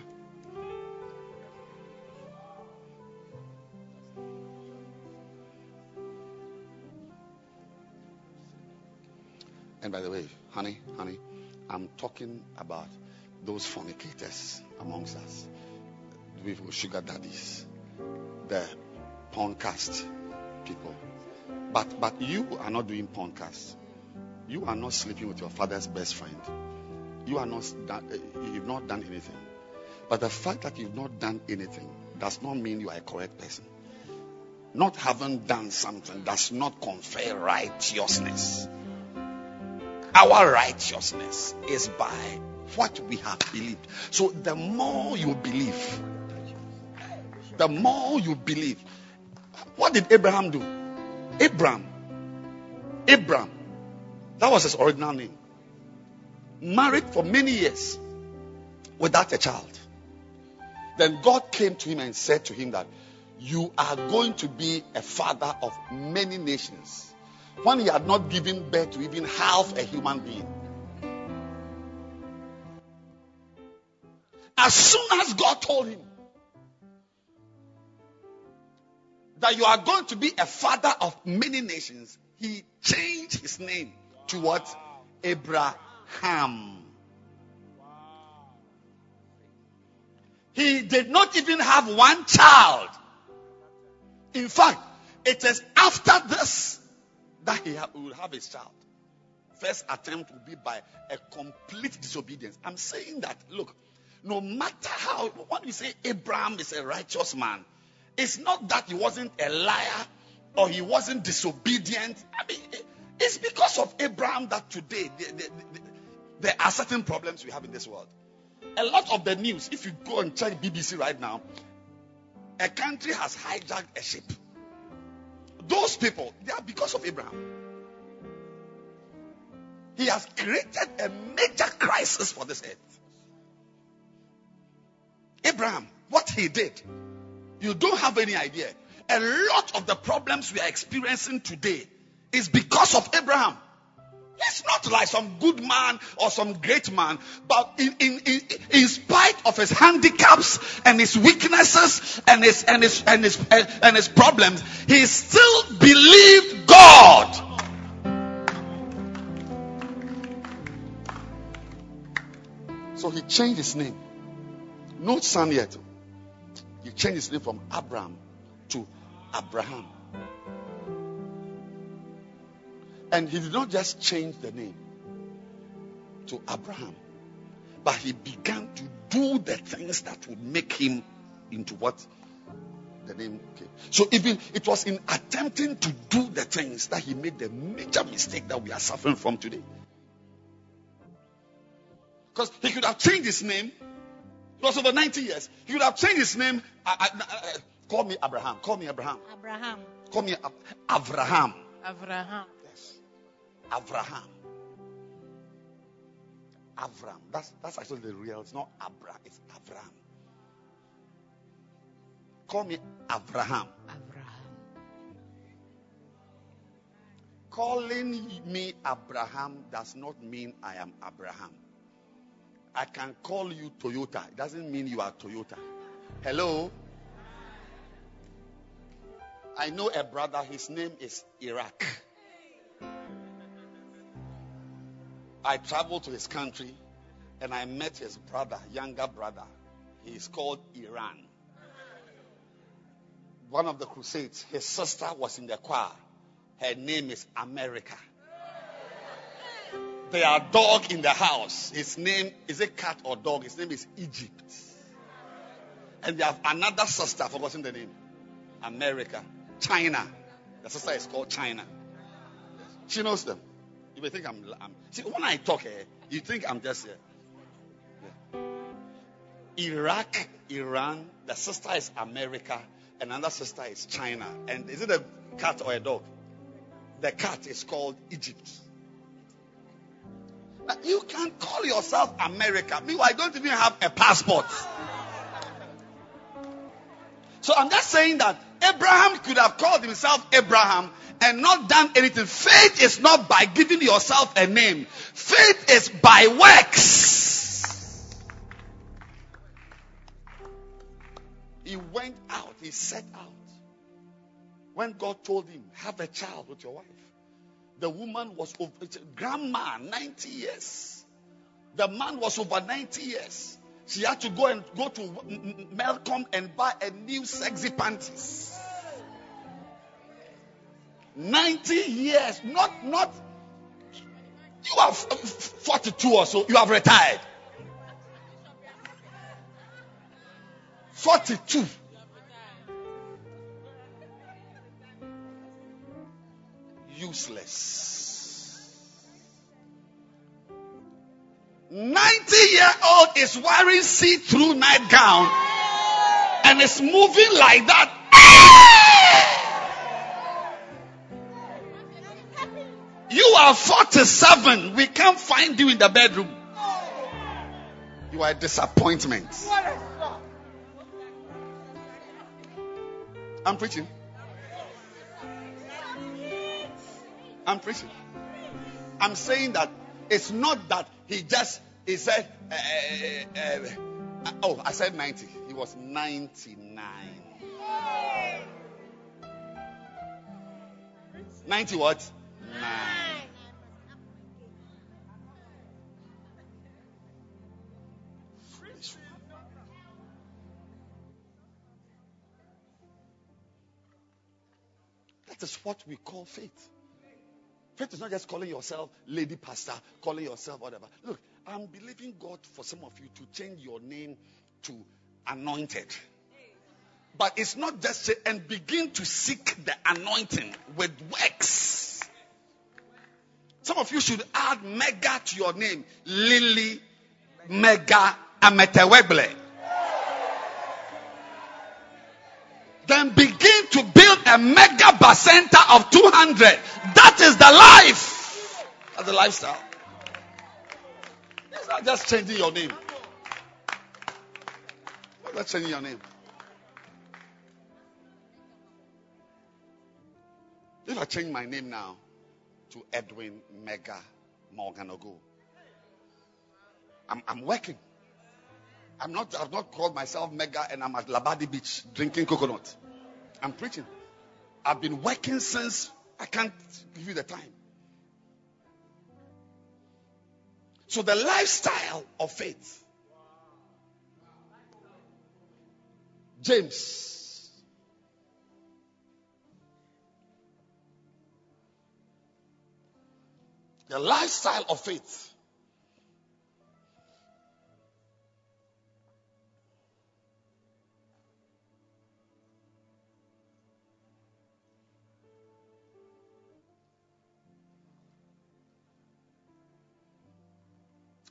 And by the way, honey, honey, I'm talking about those fornicators amongst us, with sugar daddies, the porncast people. But but you are not doing porncast. You are not sleeping with your father's best friend. You are not uh, you've not done anything. But the fact that you've not done anything does not mean you are a correct person. Not having done something does not confer righteousness. Our righteousness is by what we have believed. So the more you believe, the more you believe. What did Abraham do? Abram. Abram. That was his original name. Married for many years without a child. Then God came to him and said to him that you are going to be a father of many nations. When he had not given birth to even half a human being. As soon as God told him that you are going to be a father of many nations, he changed his name to what? Abraham. He did not even have one child. In fact, it is after this that he will have his child. First attempt will be by a complete disobedience. I'm saying that, look, no matter how, when you say Abraham is a righteous man, it's not that he wasn't a liar or he wasn't disobedient. I mean, it's because of Abraham that today the- the- the- there are certain problems we have in this world. A lot of the news, if you go and check BBC right now, a country has hijacked a ship. Those people, they are because of Abraham. He has created a major crisis for this earth. Abraham, what he did, you don't have any idea. A lot of the problems we are experiencing today is because of Abraham. He's not like some good man or some great man, but in, in, in, in spite of his handicaps and his weaknesses and his, and his, and his, and his problems, he still believed God. So he changed his name. No son yet. He changed his name from Abram to Abraham. And he did not just change the name to Abraham, but he began to do the things that would make him into what the name came. So even it was in attempting to do the things that he made the major mistake that we are suffering from today. Because he could have changed his name. It was over 90 years. He could have changed his name. I, I, I, call me Abraham. Call me Abraham. Abraham. Call me Ab- Abraham. Abraham. Yes. Abraham. Avram. That's that's actually the real. It's not Abra. It's Avram. Call me Abraham. Abraham. Calling me Abraham does not mean I am Abraham. I can call you Toyota. It doesn't mean you are Toyota. Hello? I know a brother, his name is Iraq. I traveled to his country and I met his brother, younger brother. He is called Iran. one of the crusades, his sister was in the choir. Her name is America. There are dog in the house. His name is a cat or dog. His name is Egypt. And they have another sister, I've forgotten the name. America. China. The sister is called China. She knows them. You may think I'm, I'm see when I talk here, you think I'm just here. Yeah. Iraq, Iran, the sister is America, another sister is China. And is it a cat or a dog? The cat is called Egypt. You can call yourself America. Meanwhile, I don't even have a passport. So I'm just saying that Abraham could have called himself Abraham and not done anything. Faith is not by giving yourself a name. Faith is by works. He went out. He set out. When God told him, have a child with your wife. The woman was over, grandma, 90 years. The man was over 90 years. She had to go and go to Melcom and buy a new sexy panties. 90 years, not not. You are 42 or so. You have retired. 42. Useless. 90 year old is wearing see-through nightgown and is moving like that. You are 47. We can't find you in the bedroom. You are a disappointment. I'm preaching. I'm preaching. I'm saying that it's not that he just he said, uh, uh, uh, oh, I said 90. He was 99. 90 what? Nine. That is what we call faith. Faith is not just calling yourself lady pastor, calling yourself whatever. Look, I'm believing God for some of you to change your name to anointed. But it's not just say, and begin to seek the anointing with works. Some of you should add mega to your name. Lily Mega Ameteweble. Then begin to build a mega bar center of 200. Is the life. That's the lifestyle. It's not just changing your name. It's not changing your name. If I change my name now to Edwin Mega Morganogo, I'm, I'm working. I'm not, I've not called myself Mega and I'm at Labadi Beach drinking coconut. I'm preaching. I've been working since I can't give you the time. So the lifestyle of faith. James. The lifestyle of faith.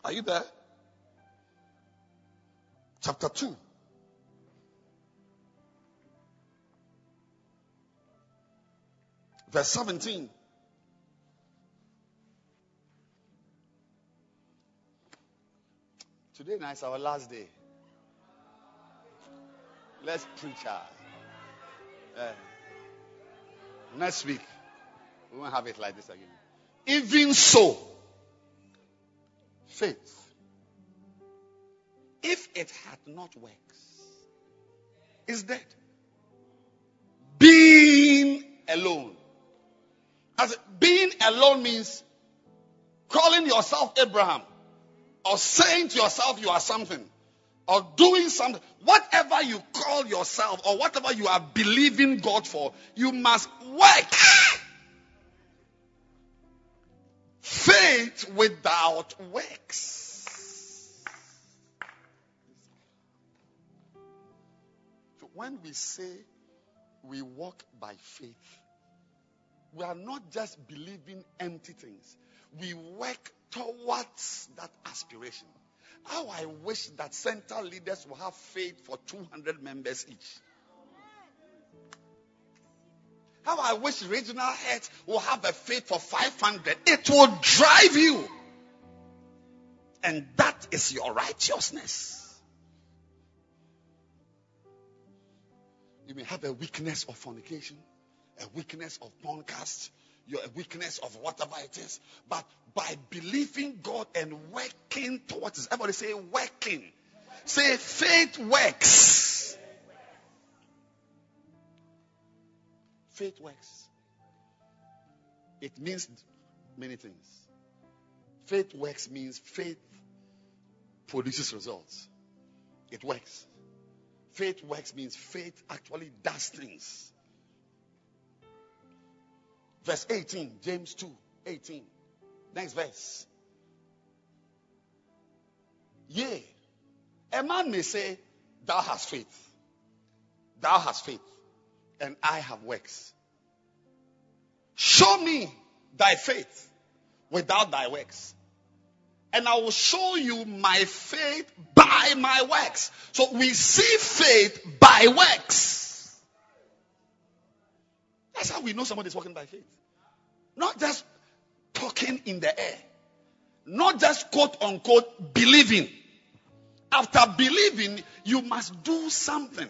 Are you there? Chapter 2. Verse 17. Today night is our last day. Let's preach. Uh, next week, we won't have it like this again. Even so, faith, if it had not works, is dead. Being alone. As being alone means calling yourself Abraham or saying to yourself you are something or doing something, whatever you call yourself or whatever you are believing God for, you must work. Faith without works. So when we say we walk by faith, we are not just believing empty things. We work towards that aspiration. How I wish that central leaders will have faith for 200 members each. How I wish regional heads will have a faith for 500. It will drive you. And that is your righteousness. You may have a weakness of fornication, a weakness of podcast, your weakness of whatever it is. But by believing God and working towards it, everybody say working. Say faith works. Faith works. It means many things. Faith works means faith produces results. It works. Faith works means faith actually does things. Verse 18, James 2 18. Next verse. Yea, a man may say, Thou hast faith. Thou hast faith, and I have works. Show me thy faith without thy works. And I will show you my faith by my works. So we see faith by works. That's how we know somebody is walking by faith. Not just talking in the air. Not just quote unquote believing. After believing, you must do something.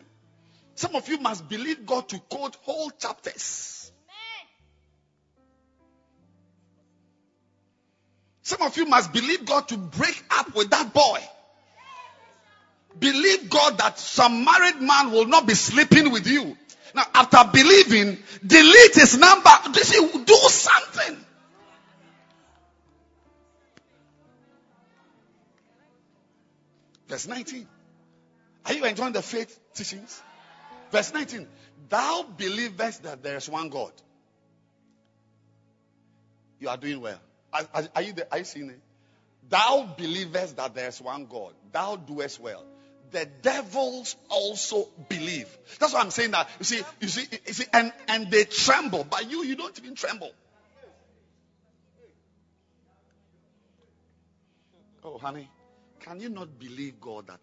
Some of you must believe God to quote whole chapters. Some of you must believe God to break up with that boy. Believe God that some married man will not be sleeping with you. Now, after believing, delete his number. Do something. Verse 19. Are you enjoying the faith teachings? Verse 19. Thou believest that there is one God. You are doing well. Are, are, are you, there? are you seeing it? Thou believest that there is one God. Thou doest well the devils also believe. That's why I'm saying that. You see, you see, you see, and, and they tremble. But you, you don't even tremble. Oh, honey, can you not believe God that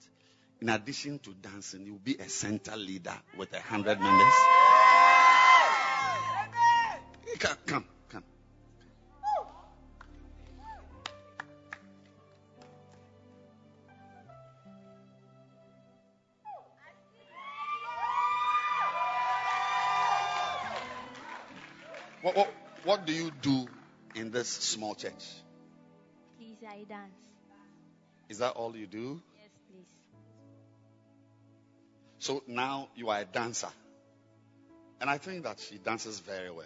in addition to dancing, you'll be a center leader with a hundred members? Come, come, come. What, what, what do you do in this small church? Please, I dance. Is that all you do? Yes, please. So now you are a dancer. And I think that she dances very well.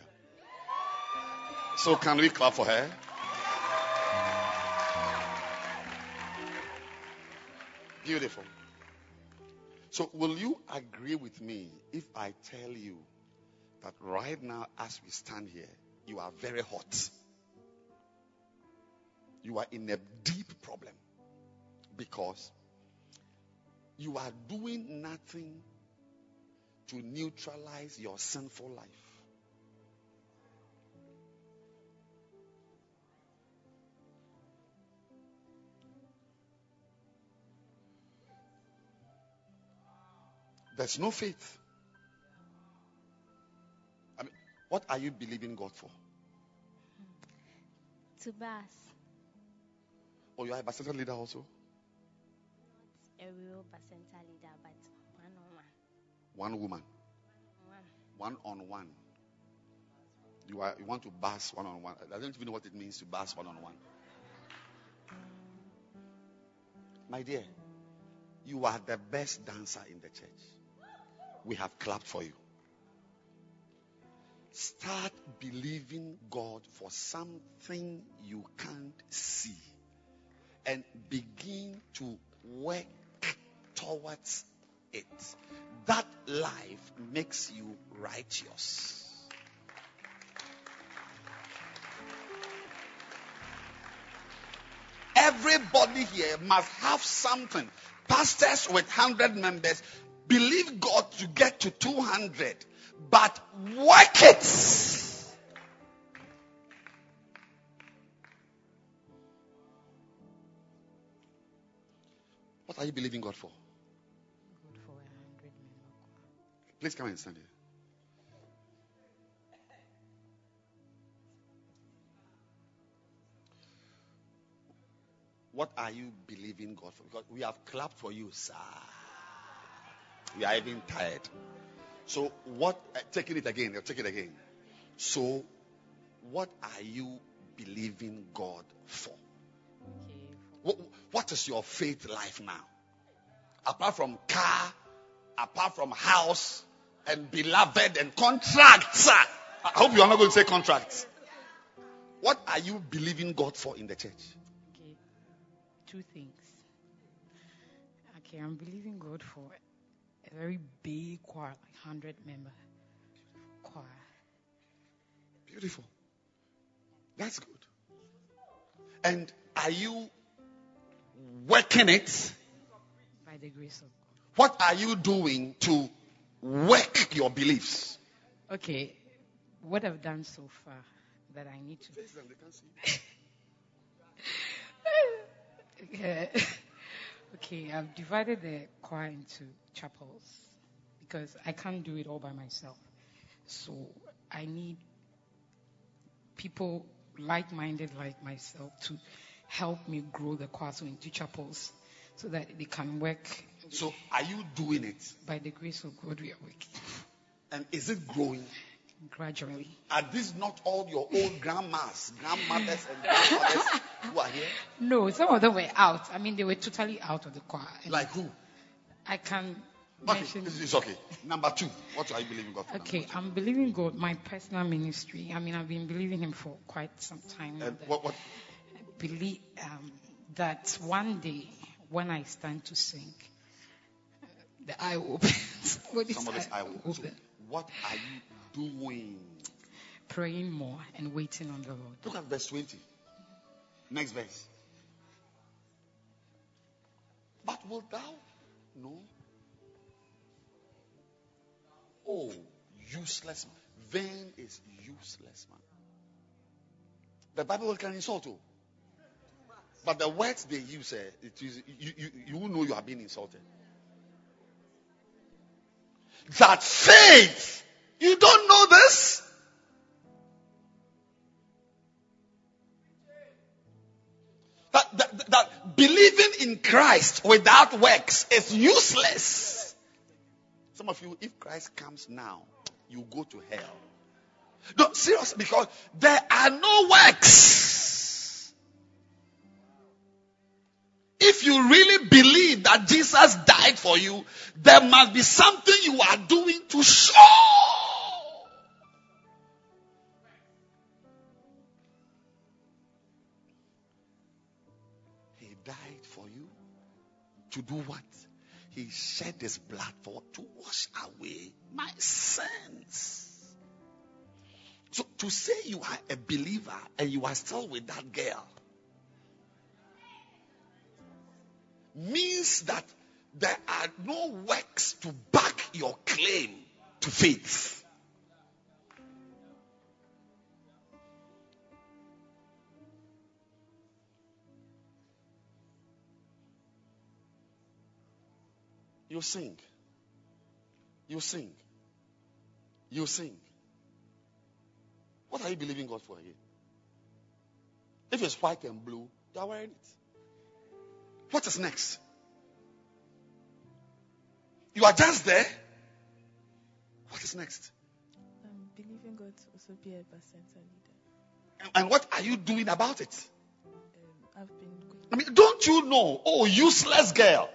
So can we clap for her? Beautiful. So will you agree with me if I tell you that right now as we stand here, you are very hot. You are in a deep problem because you are doing nothing to neutralize your sinful life. There's no faith. I mean, what are you believing God for? To bass. Oh, you are a leader also? A real Bacenta leader, but one on one. One woman, One. one on one. You are you want to bass one on one. I don't even know what it means to bass one on one. My dear, you are the best dancer in the church. We have clapped for you. Start believing God for something you can't see and begin to work towards it. That life makes you righteous. Everybody here must have something. Pastors with 100 members believe God to get to 200, but work it. What are you believing God for? Good for a hundred member. Please come and stand here. What are you believing God for? Because we have clapped for you, sir. We are even tired. So, what? Uh, taking it again. Take it again. So, what are you believing God for? Okay. What, what is your faith life now? Apart from car, apart from house, and beloved and contracts. I hope you are not going to say contracts. What are you believing God for in the church? Okay. Two things. Okay, I'm believing God for a very big choir, like hundred member choir. Beautiful. That's good. And are you working it? By the grace of God. What are you doing to work your beliefs? Okay. What I've done so far that I need to Okay. okay, I've divided the choir into chapels because I can't do it all by myself. So I need people like minded like myself to help me grow the choir so into chapels so that they can work So, are you doing it? by the grace of God we are working And is it growing? gradually. Are these not all your old grandmas, grandmothers, and grandfathers who are here? No, some of them were out. I mean they were totally out of the choir. Like who? I can Okay, mention it's, okay. Number two, what are you believing God for? Okay, I'm believing God, my personal ministry. I mean, I've been believing Him for quite some time. And what, what, believe um, that one day when I stand to sing, the eye opens. open. Somebody's eye will will so. What are you doing? Praying more and waiting on the Lord. Look at verse 20. Next verse. But wilt thou know? Oh, useless man. Vain is useless man. The Bible will can insult you. But the words they use, uh, it is, you, you, you know you are being insulted. That faith, you don't know this? That, that, that believing in Christ without works is useless. Some of you, if Christ comes now, you go to hell. No, seriously, because there are no works. If you really believe that Jesus died for you, there must be something you are doing to show. He died for you to do what? He shed his blood for to wash away my sins. So to say you are a believer and you are still with that girl means that there are no works to back your claim to faith. You sing. You sing. You sing. What are you believing God for again? If it's white and blue, you are wearing it. What is next? You are just there. What is next? I'm believing God to also be a Bacenta leader. And- And what are you doing about it? Um, I've been. I mean, don't you know, oh, useless girl,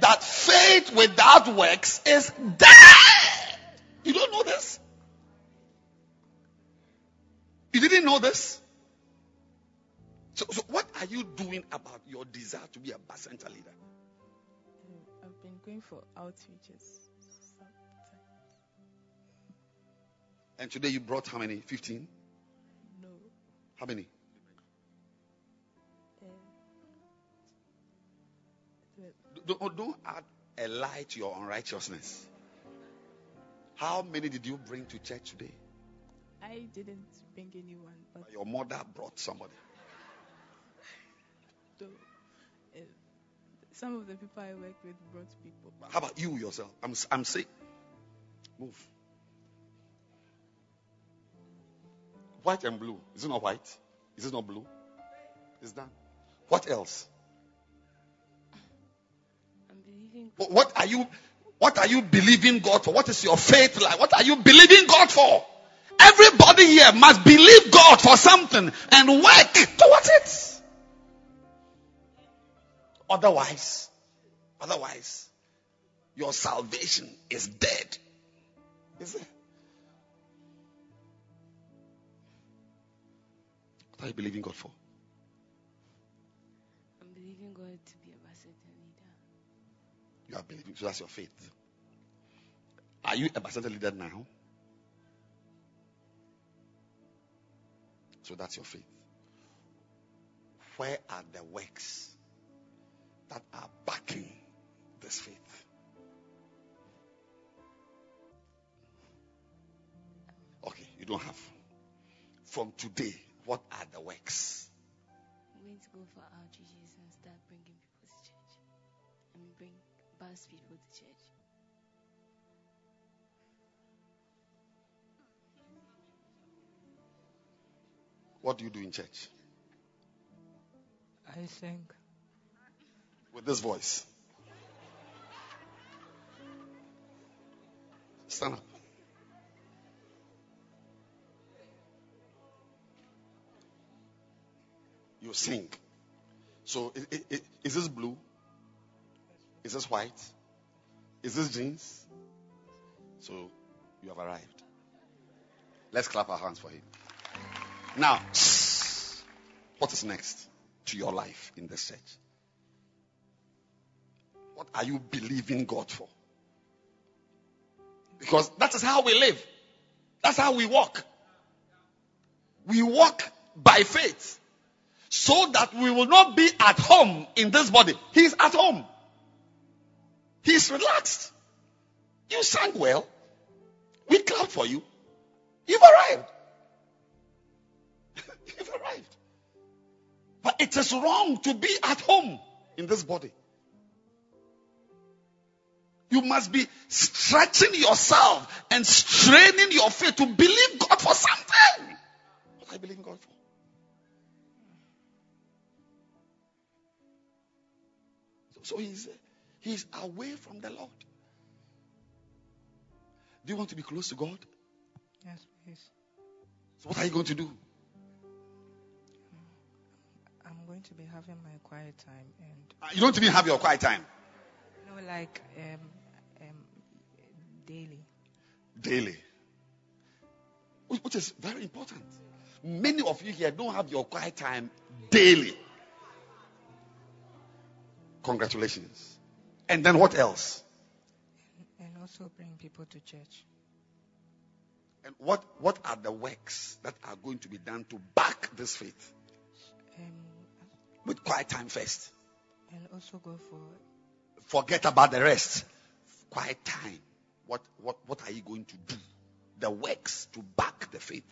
that faith without works is dead? You don't know this? You didn't know this? So, so what are you doing about your desire to be a Bacenta leader? Um, I've been going for outreaches sometimes. And today you brought how many? 15? No. How many? Uh, Don't, don't add a lie to your unrighteousness. How many did you bring to church today? I didn't bring anyone, but Your mother brought somebody. Though, uh, some of the people I work with brought people. How about you yourself? I'm, I'm saying, move. White and blue. Is it not white? Is it not blue? It's done. What else? I'm believing Wh- What are you? What are you believing God for? What is your faith like? What are you believing God for? Everybody here must believe God for something and work towards it. Otherwise, otherwise, your salvation is dead. Is it? What are you believing God for? I'm believing God to be a Bacenta leader. You are believing, so that's your faith. Are you a Bacenta leader now? So that's your faith. Where are the works that are backing this faith? Okay, you don't have. From today, what are the works? I'm going to go for outreaches and start bringing people to church. I mean, bring bus people to church. What do you do in church? I think with this voice. Stand up. You sing. So, is this blue? Is this white? Is this jeans? So, you have arrived. Let's clap our hands for him. Now, what is next to your life in this church? What are you believing God for? Because that is how we live. That's how we walk. We walk by faith so that we will not be at home in this body. He's at home. He's relaxed. You sang well. We clapped for you. You've arrived. You've arrived. But it is wrong to be at home in this body. You must be stretching yourself and straining your faith to believe God for something. What are you believing God for? So, so he's he's away from the Lord. Do you want to be close to God? yes, please. So what are you going to do? I'm going to be having my quiet time and You don't even have your quiet time you know, like um, daily. daily, which is very important. Many of you here don't have your quiet time daily. Congratulations. And then what else? and also bring people to church. And what, what are the works that are going to be done to back this faith? Um, With quiet time first. and also go for Forget about the rest. Quiet time. What, what, what are you going to do? The works to back the faith.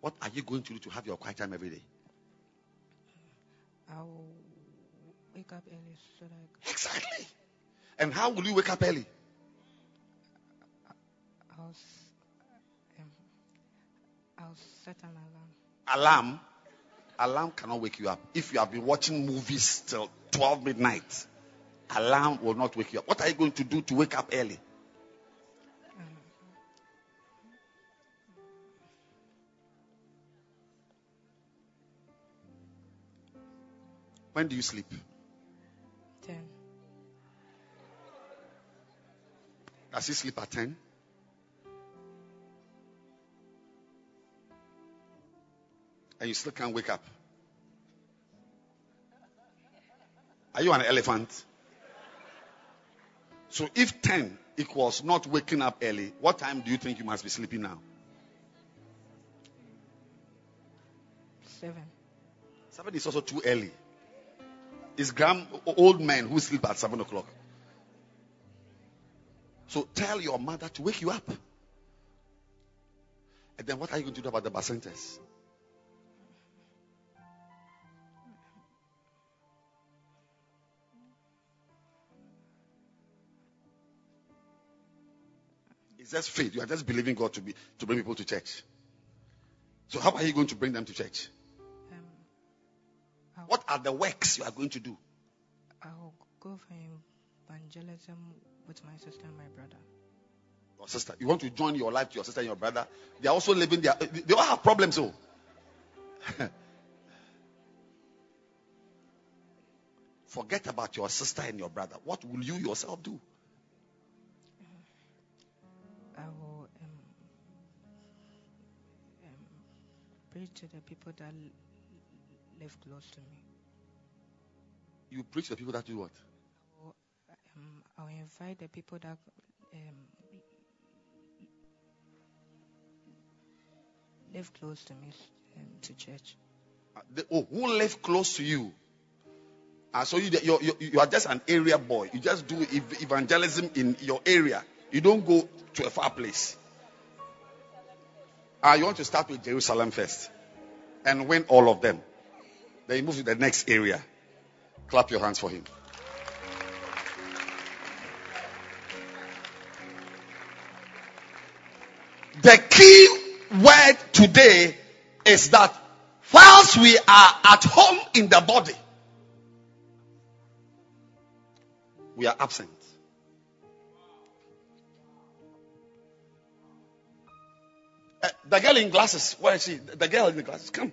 What are you going to do to have your quiet time every day? I'll wake up early so that Exactly. And how will you wake up early? I'll um, I'll set an alarm. Alarm. Alarm cannot wake you up. If you have been watching movies till 12 midnight, alarm will not wake you up. What are you going to do to wake up early? When do you sleep? Ten. Does he sleep at 10? And you still can't wake up. Are you an elephant? So if 10 equals not waking up early, what time do you think you must be sleeping now? Seven. Seven is also too early. It's grand old men who sleep at seven o'clock. So tell your mother to wake you up. And then what are you going to do about the bacentas? It's just faith. You are just believing God to be to bring people to church. So how are you going to bring them to church? Um, What are the works you are going to do? I'll go for evangelism with my sister and my brother. Your sister. You want to join your life to your sister and your brother. They are also living their they all have problems, oh. Forget about your sister and your brother. What will you yourself do? Preach to the people that live close to me. You preach to the people that do what? Um, I'll invite the people that um, live close to me um, to church. Uh, the- oh, who live close to you? Uh, so you, you, you, you are just an area boy. You just do ev- evangelism in your area. You don't go to a far place. Uh, you want to start with Jerusalem first and win all of them. Then you move to the next area. Clap your hands for him. The key word today is that whilst we are at home in the body, we are absent. The girl in glasses, where is she? The girl in the glasses, come.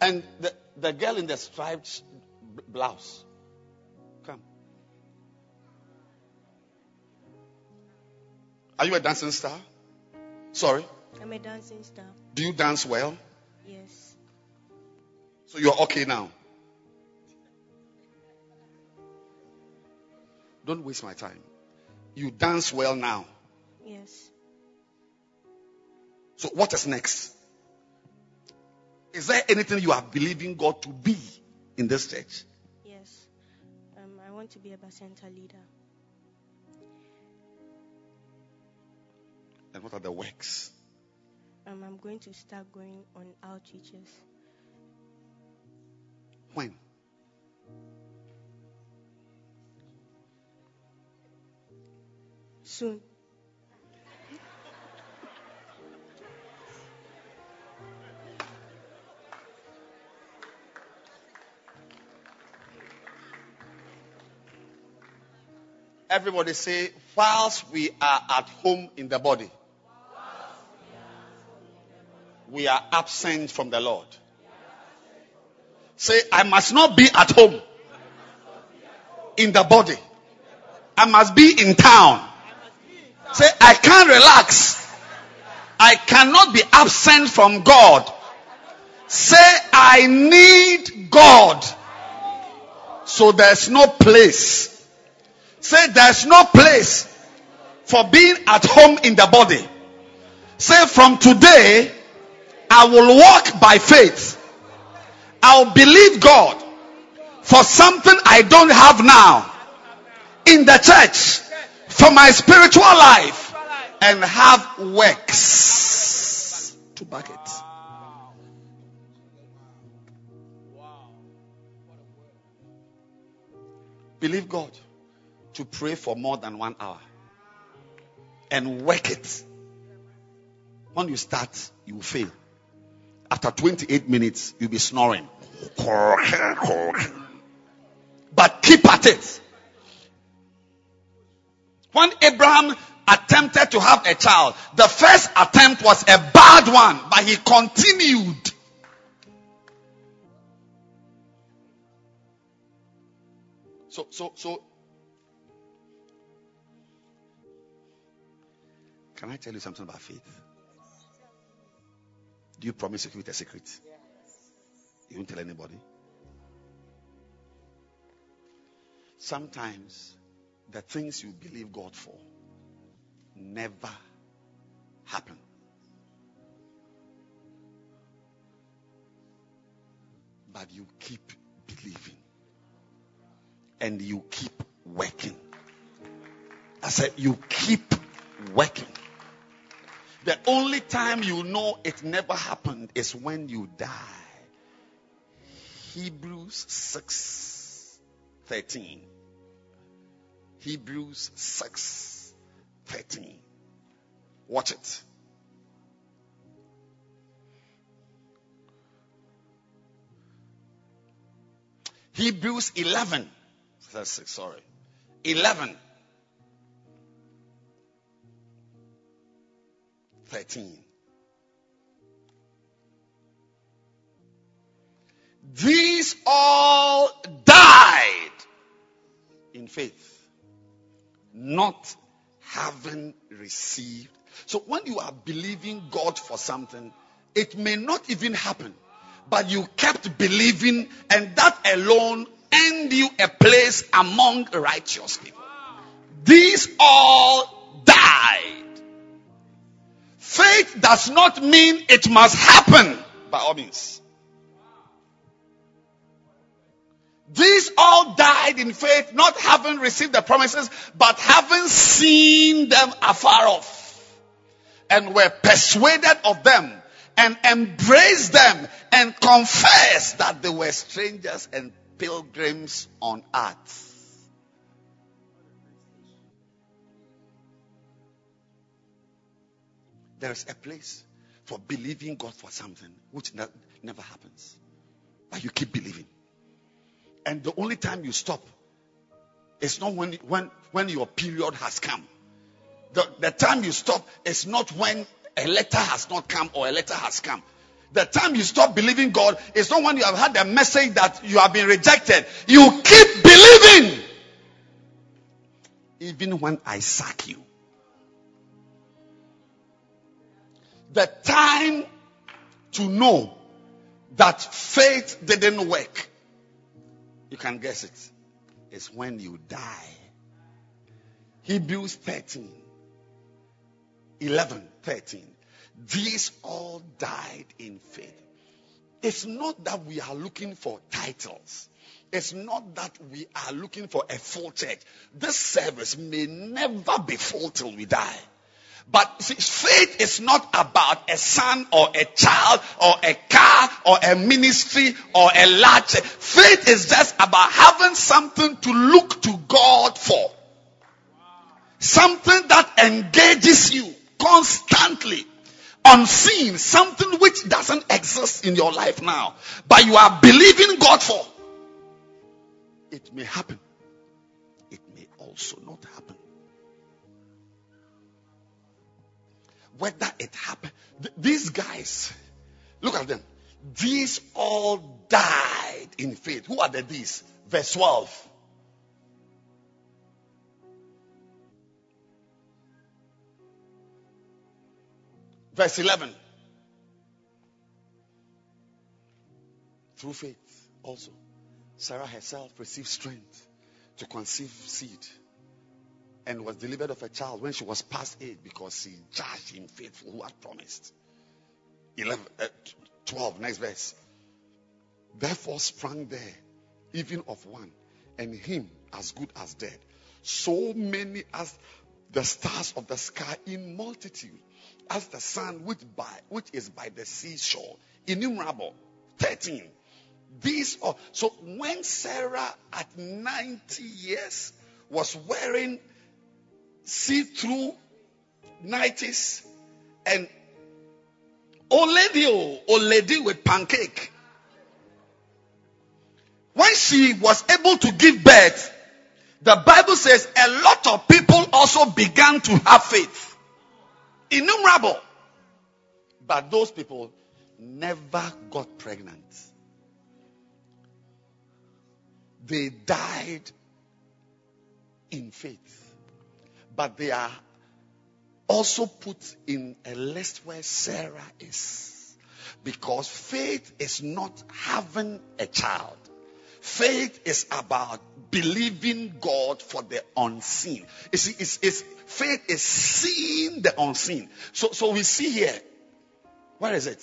And the, the girl in the striped blouse, come. Are you a dancing star? Sorry. I'm a dancing star. Do you dance well? Yes. So you're okay now. Don't waste my time. You dance well now. Yes. So what is next? Is there anything you are believing God to be in this church? Yes. Um, I want to be a Bacenta leader. And what are the works? Um, I'm going to start going on outreaches. When? Soon. Everybody say, whilst we are at home in the body, we are absent from the Lord. Say, I must not be at home in the body. I must be in town. Say, I can't relax. I cannot be absent from God. Say, I need God. So there's no place. Say, there's no place for being at home in the body. Say, from today, I will walk by faith. I'll believe God for something I don't have now in the church for my spiritual life and have works to back it. Believe God to pray for more than one hour and work it. When you start, you will fail. After 28 minutes, you'll be snoring. But keep at it. When Abraham attempted to have a child, the first attempt was a bad one, but he continued. So, so, so, can I tell you something about faith? Do you promise to keep it a secret? You won't tell anybody? Sometimes the things you believe God for never happen. But you keep believing and you keep working. I said, you keep working. The only time you know it never happened is when you die. Hebrews 6 13. Hebrews 6 13. Watch it. Hebrews 11. That's six, sorry. 11. 13. These all died in faith, not having received. So when you are believing God for something, it may not even happen, but you kept believing, and that alone earned you a place among righteous people. These all died. Faith does not mean it must happen by all means. These all died in faith, not having received the promises, but having seen them afar off, and were persuaded of them, and embraced them, and confessed that they were strangers and pilgrims on earth. There is a place for believing God for something which ne- never happens. But you keep believing. And the only time you stop is not when, when, when your period has come. The, the time you stop is not when a letter has not come or a letter has come. The time you stop believing God is not when you have had a message that you have been rejected. You keep believing. Even when I sack you. The time to know that faith didn't work, you can guess it. it, is when you die. Hebrews 13, 11, 13. These all died in faith. It's not that we are looking for titles. It's not that we are looking for a full church. This service may never be full till we die. But see, faith is not about a son or a child or a car or a ministry or a large. Faith is just about having something to look to God for. Something that engages you constantly. Unseen. Something which doesn't exist in your life now. But you are believing God for. It may happen. It may also not happen. Whether it happened. Th- these guys, look at them. These all died in faith. Who are the these? Verse 12. Verse 11. Through faith also. Sarah herself received strength to conceive seed and was delivered of a child when she was past age because she judged him faithful who had promised. 11, uh, 12, next verse. Therefore sprang there, even of one, and him as good as dead. So many as the stars of the sky in multitude, as the sun which by which is by the seashore, innumerable. 13. These are so when Sarah at 90 years was wearing see-through 90s and old lady, oh, old lady with pancake. When she was able to give birth, the Bible says a lot of people also began to have faith. Innumerable. But those people never got pregnant. They died in faith. But they are also put in a list where Sarah is. Because faith is not having a child. Faith is about believing God for the unseen. You see, it's, it's, faith is seeing the unseen. So, so we see here. Where is it?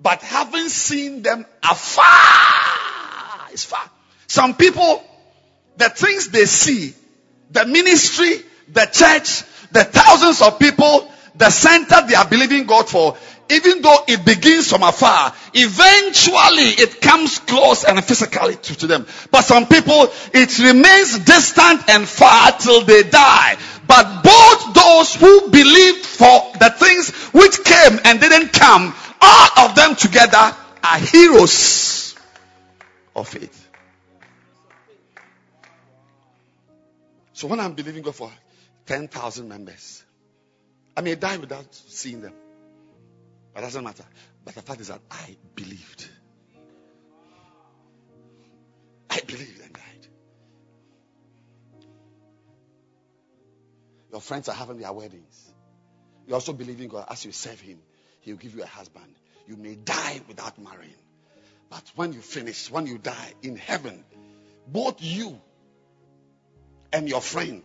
But having seen them afar, it's far. Some people, the things they see, the ministry, the church, the thousands of people, the center they are believing God for, even though it begins from afar, eventually it comes close and physically to, to them. But some people, it remains distant and far till they die. But both those who believed for the things which came and didn't come, all of them together are heroes of faith. So when I'm believing God for 10,000 members, I may die without seeing them. But it doesn't matter. But the fact is that I believed. I believed and died. Your friends are having their weddings. You also believe in God as you serve Him, He will give you a husband. You may die without marrying. But when you finish, when you die in heaven, both you and your friend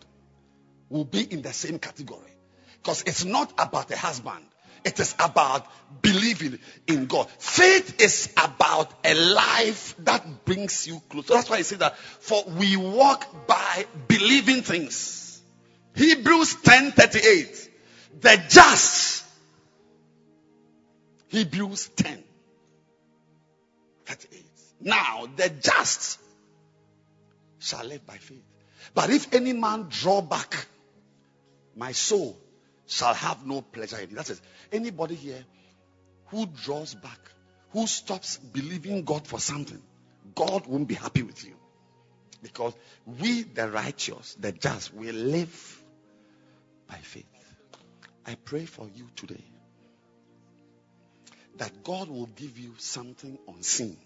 will be in the same category. Because it's not about a husband. It is about believing in God. Faith is about a life that brings you close. So that's why I say that for we walk by believing things. Hebrews 10:38. The just. Hebrews 10. 38. Now the just shall live by faith. But if any man draw back, my soul shall have no pleasure in it. That is, anybody here who draws back, who stops believing God for something, God won't be happy with you. Because we, the righteous, the just, we live by faith. I pray for you today that God will give you something unseen.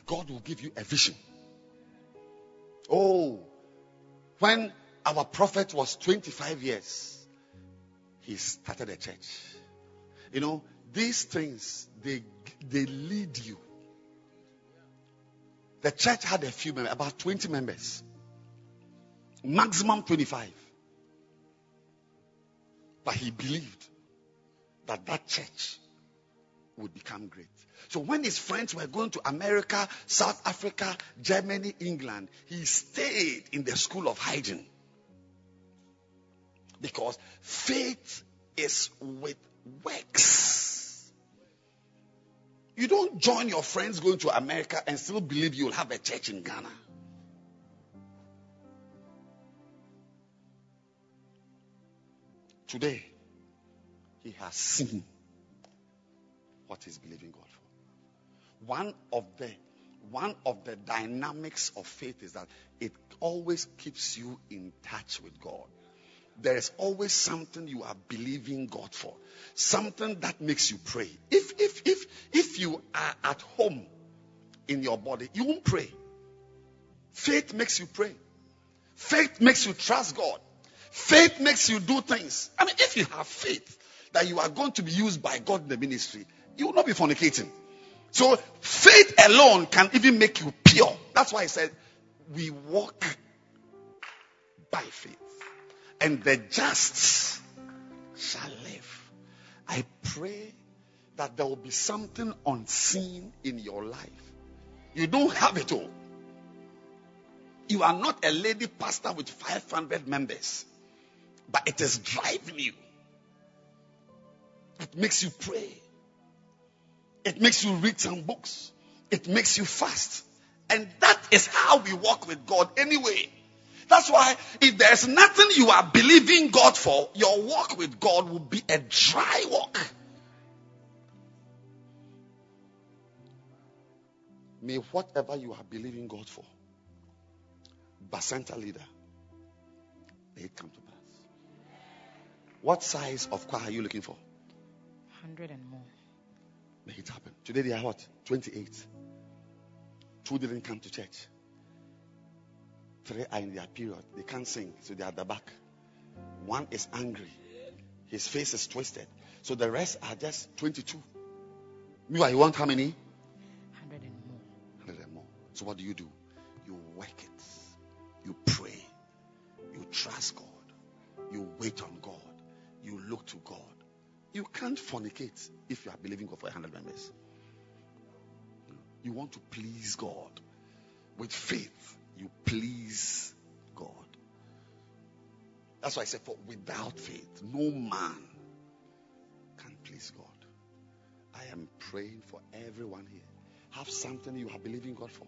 That God will give you a vision. Oh, when our prophet was 25 years, he started a church. You know, these things, they, they lead you. The church had a few members, about 20 members. Maximum 25. But he believed that that church would become great. So when his friends were going to America, South Africa, Germany, England, he stayed in the school of hygiene. Because faith is with works. You don't join your friends going to America and still believe you'll have a church in Ghana. Today, he has seen what he's believing God for. One of the one of the dynamics of faith is that it always keeps you in touch with God. There is always something you are believing God for. Something that makes you pray. If if if if you are at home in your body, you won't pray. Faith makes you pray. Faith makes you trust God. Faith makes you do things. I mean, if you have faith that you are going to be used by God in the ministry, you will not be fornicating. So faith alone can even make you pure. That's why I said we walk by faith. And the just shall live. I pray that there will be something unseen in your life. You don't have it all. You are not a lady pastor with 500 members, but it is driving you. It makes you pray. It makes you read some books. It makes you fast. And that is how we walk with God anyway. That's why if there's nothing you are believing God for, your walk with God will be a dry walk. May whatever you are believing God for, Bacenta leader, may it come to pass. What size of choir are you looking for? 100 and more. Make it happen. Today they are what? 28. Two didn't come to church. Three are in their period. They can't sing, so they are at the back. One is angry. His face is twisted. So the rest are just 22. Meanwhile, you want how many? 100 and more. 100 and more. So what do you do? You work it. You pray. You trust God. You wait on God. You look to God. You can't fornicate if you are believing God for 100 members. You want to please God. With faith, you please God. That's why I said, for without faith, no man can please God. I am praying for everyone here. Have something you are believing God for.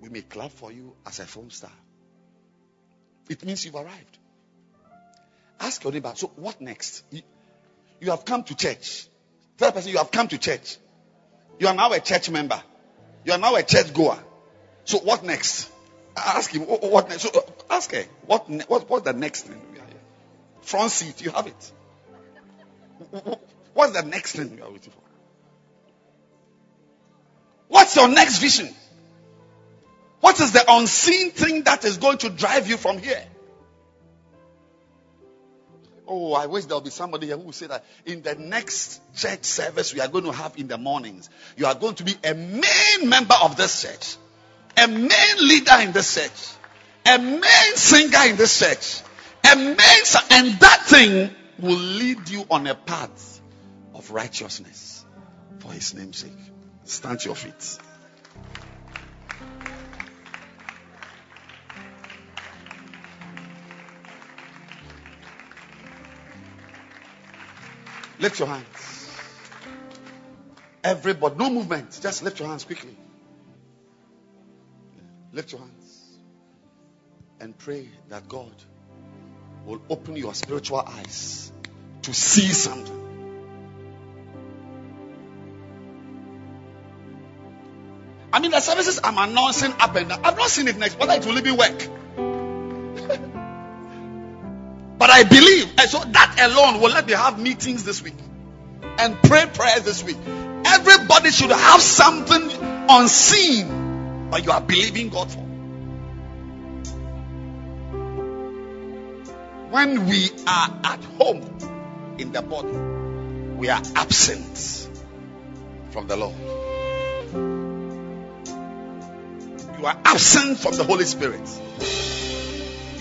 We may clap for you as a film star. It means you've arrived. Ask your neighbor, so what next? You, you have come to church. Tell person you have come to church. You are now a church member. You are now a church goer. So what next? Ask him what, next. So uh, ask her what what what's the next thing? Front seat, you have it. What's the next thing you are waiting for? What's your next vision? What is the unseen thing that is going to drive you from here? Oh, I wish there will be somebody here who will say that in the next church service we are going to have in the mornings, you are going to be a main member of this church, a main leader in this church, a main singer in this church, a main, and that thing will lead you on a path of righteousness for his name's sake. Stand to your feet. Lift your hands. Everybody, no movement. Just lift your hands quickly. Lift your hands. And pray that God will open your spiritual eyes to see something. I mean, the services I'm announcing up and down. I've not seen it next, whether it will even work. But I believe, and so that alone will let me have meetings this week and pray prayers this week. Everybody should have something unseen, but you are believing God for. When we are at home in the body, we are absent from the Lord. You are absent from the Holy Spirit.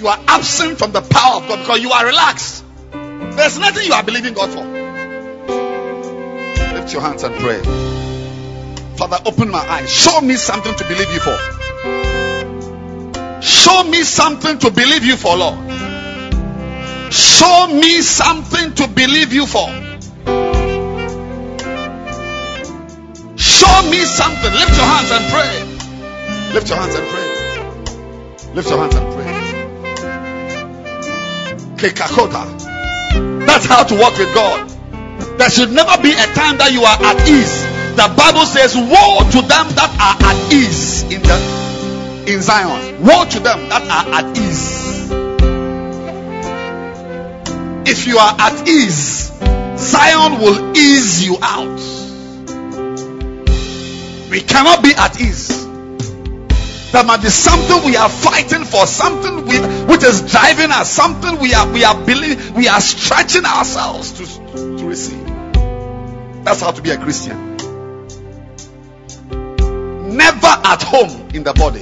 You are absent from the power of God because you are relaxed. There's nothing you are believing God for. Lift your hands and pray. Father, open my eyes. Show me something to believe you for. Show me something to believe you for, Lord. Show me something to believe you for. Show me something. Lift your hands and pray. Lift your hands and pray. Lift your hands and pray. That's how to walk with God. There should never be a time that you are at ease. The Bible says, Woe to them that are at ease in the in Zion. Woe to them that are at ease. If you are at ease, Zion will ease you out. We cannot be at ease. There might be something we are fighting for, something we, which is driving us, something we are we are believing, we are stretching ourselves to, to receive. That's how to be a Christian. Never at home in the body.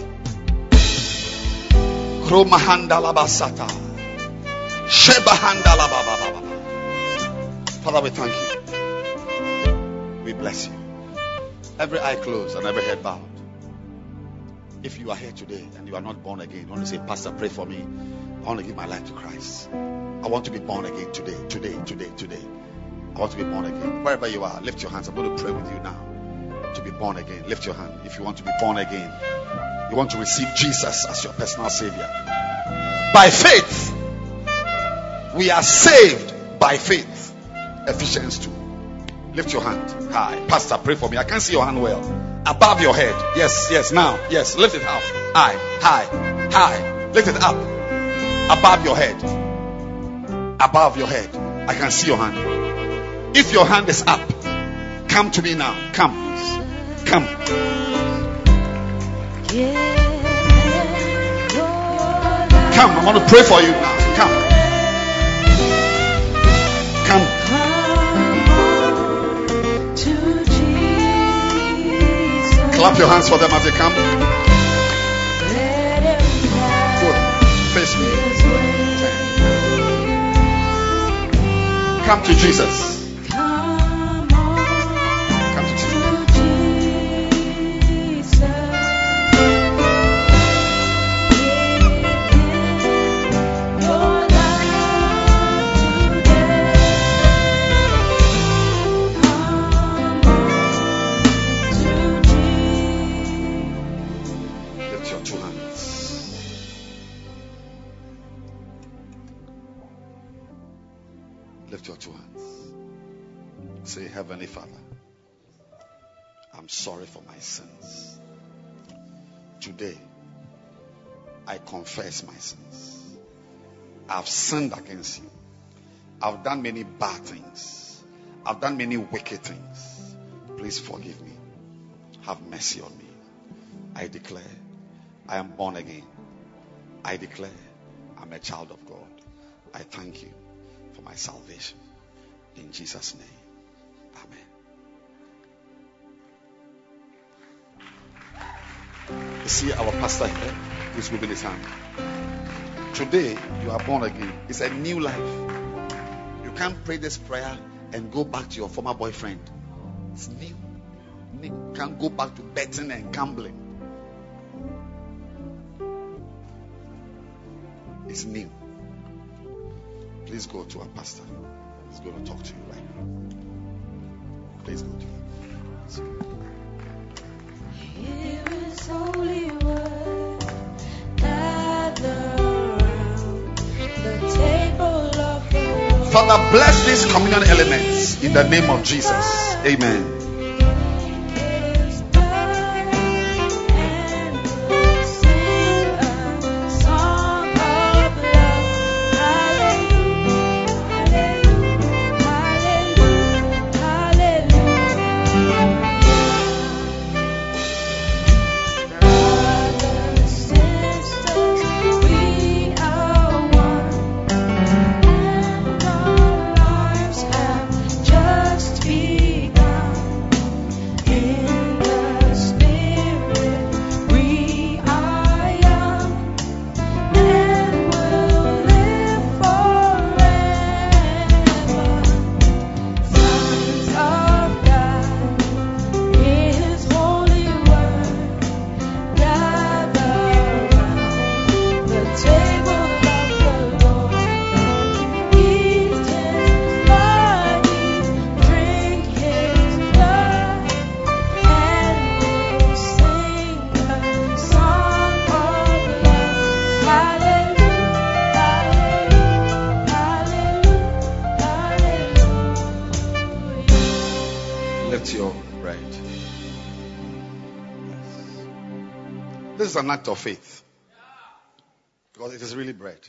Father, we thank you. We bless you. Every eye closed and every head bowed. If you are here today and you are not born again, you want to say, Pastor, pray for me. I want to give my life to Christ. I want to be born again today, today, today, today. I want to be born again. Wherever you are, lift your hands. I'm going to pray with you now. To be born again. Lift your hand if you want to be born again. You want to receive Jesus as your personal Savior. By faith, we are saved by faith. Ephesians 2. Lift your hand high. Pastor, pray for me. I can't see your hand well. Above your head. Yes, yes. Now, yes. Lift it up. High, high, high. Lift it up. Above your head. Above your head. I can see your hand. If your hand is up, come to me now. Come. Come. Come, I want to pray for you now. Clap your hands for them as they come. Good. Face me. Come to Jesus. I've sinned against you. I've done many bad things. I've done many wicked things. Please forgive me. Have mercy on me. I declare I am born again. I declare I'm a child of God. I thank you for my salvation. In Jesus' name. Amen. You see our pastor here who's moving his hand. Today you are born again. It's a new life. You can't pray this prayer and go back to your former boyfriend. It's new. You can't go back to betting and gambling. It's new. Please go to our pastor. He's going to talk to you right now. Please go to him. Father, bless these communion elements in the name of Jesus. Amen. An act of faith. Because it is really bread.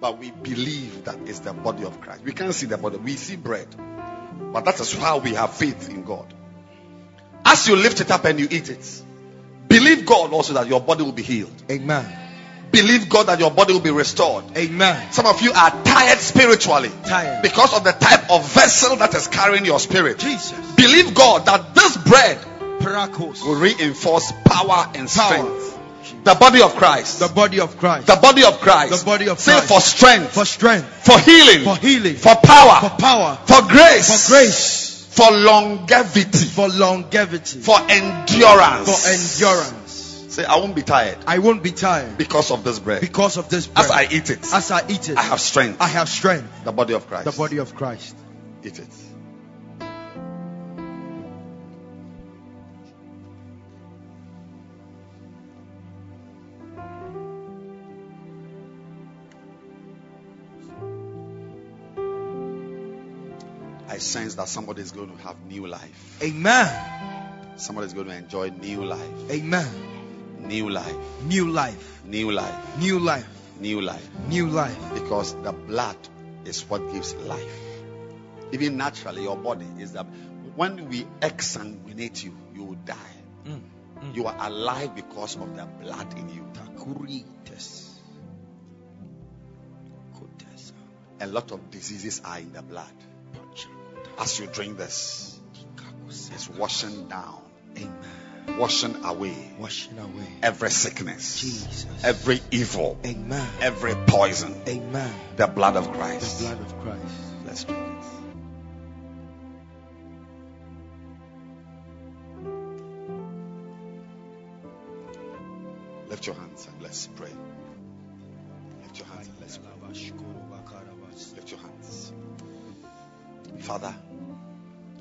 But we believe that it's the body of Christ. We can't see the body, we see bread. But that is how we have faith in God. As you lift it up and you eat it, believe God also that your body will be healed. Amen. Believe God that your body will be restored. Amen. Some of you are tired spiritually Tired. because of the type of vessel that is carrying your spirit. Jesus. Believe God that this bread Paracos. will reinforce power and Power. strength. The body of Christ. The body of Christ. The body of Christ. The body of Christ. Say for strength, For strength. for healing, For healing. for power, For power. for grace, For grace. for longevity, For longevity. for endurance. For endurance. Say, I won't be tired I won't be tired because of this bread. because of this bread. As I eat it, As I eat it, I have strength. I have strength. The body of Christ. The body of Christ. Eat it. Sense that somebody is going to have new life. Amen. Somebody is going to enjoy new life. Amen. New life. New life. New life. New life. New life. New life. Because the blood is what gives life. Even naturally, your body is that when we exsanguinate you, you will die. Mm, mm. You are alive because of the blood in you. Takurites. a lot of diseases are in the blood. As you drink this, it's washing down, Amen. washing away Washing away. every sickness, Jesus. every evil, Amen. every poison. Amen. The blood of Christ. The blood of Christ. Let's drink it. Lift your hands and let's pray. Lift your hands and let's pray. Father,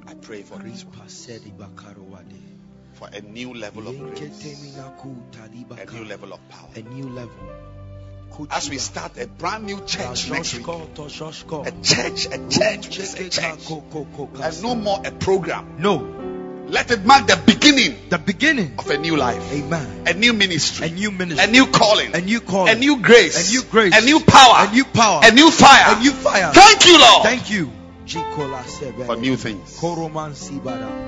I pray for this for a new level of grace, a new level of power. A new level. As we start a brand new church next week, a church, a church, a church, and no more a program. No. Let it mark the beginning The beginning. of a new life, Amen. a new ministry, A new ministry. a new calling, A new calling. a new grace, A new grace. a new power, A new power. a new fire. A new fire. Thank you, Lord, Thank you. For new things.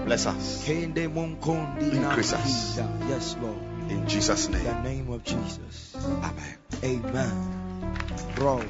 Bless us Kende monkondi na Increase us. Yes, Lord. in Jesus' name. In the name. of Jesus. Amen. Amen. Robos.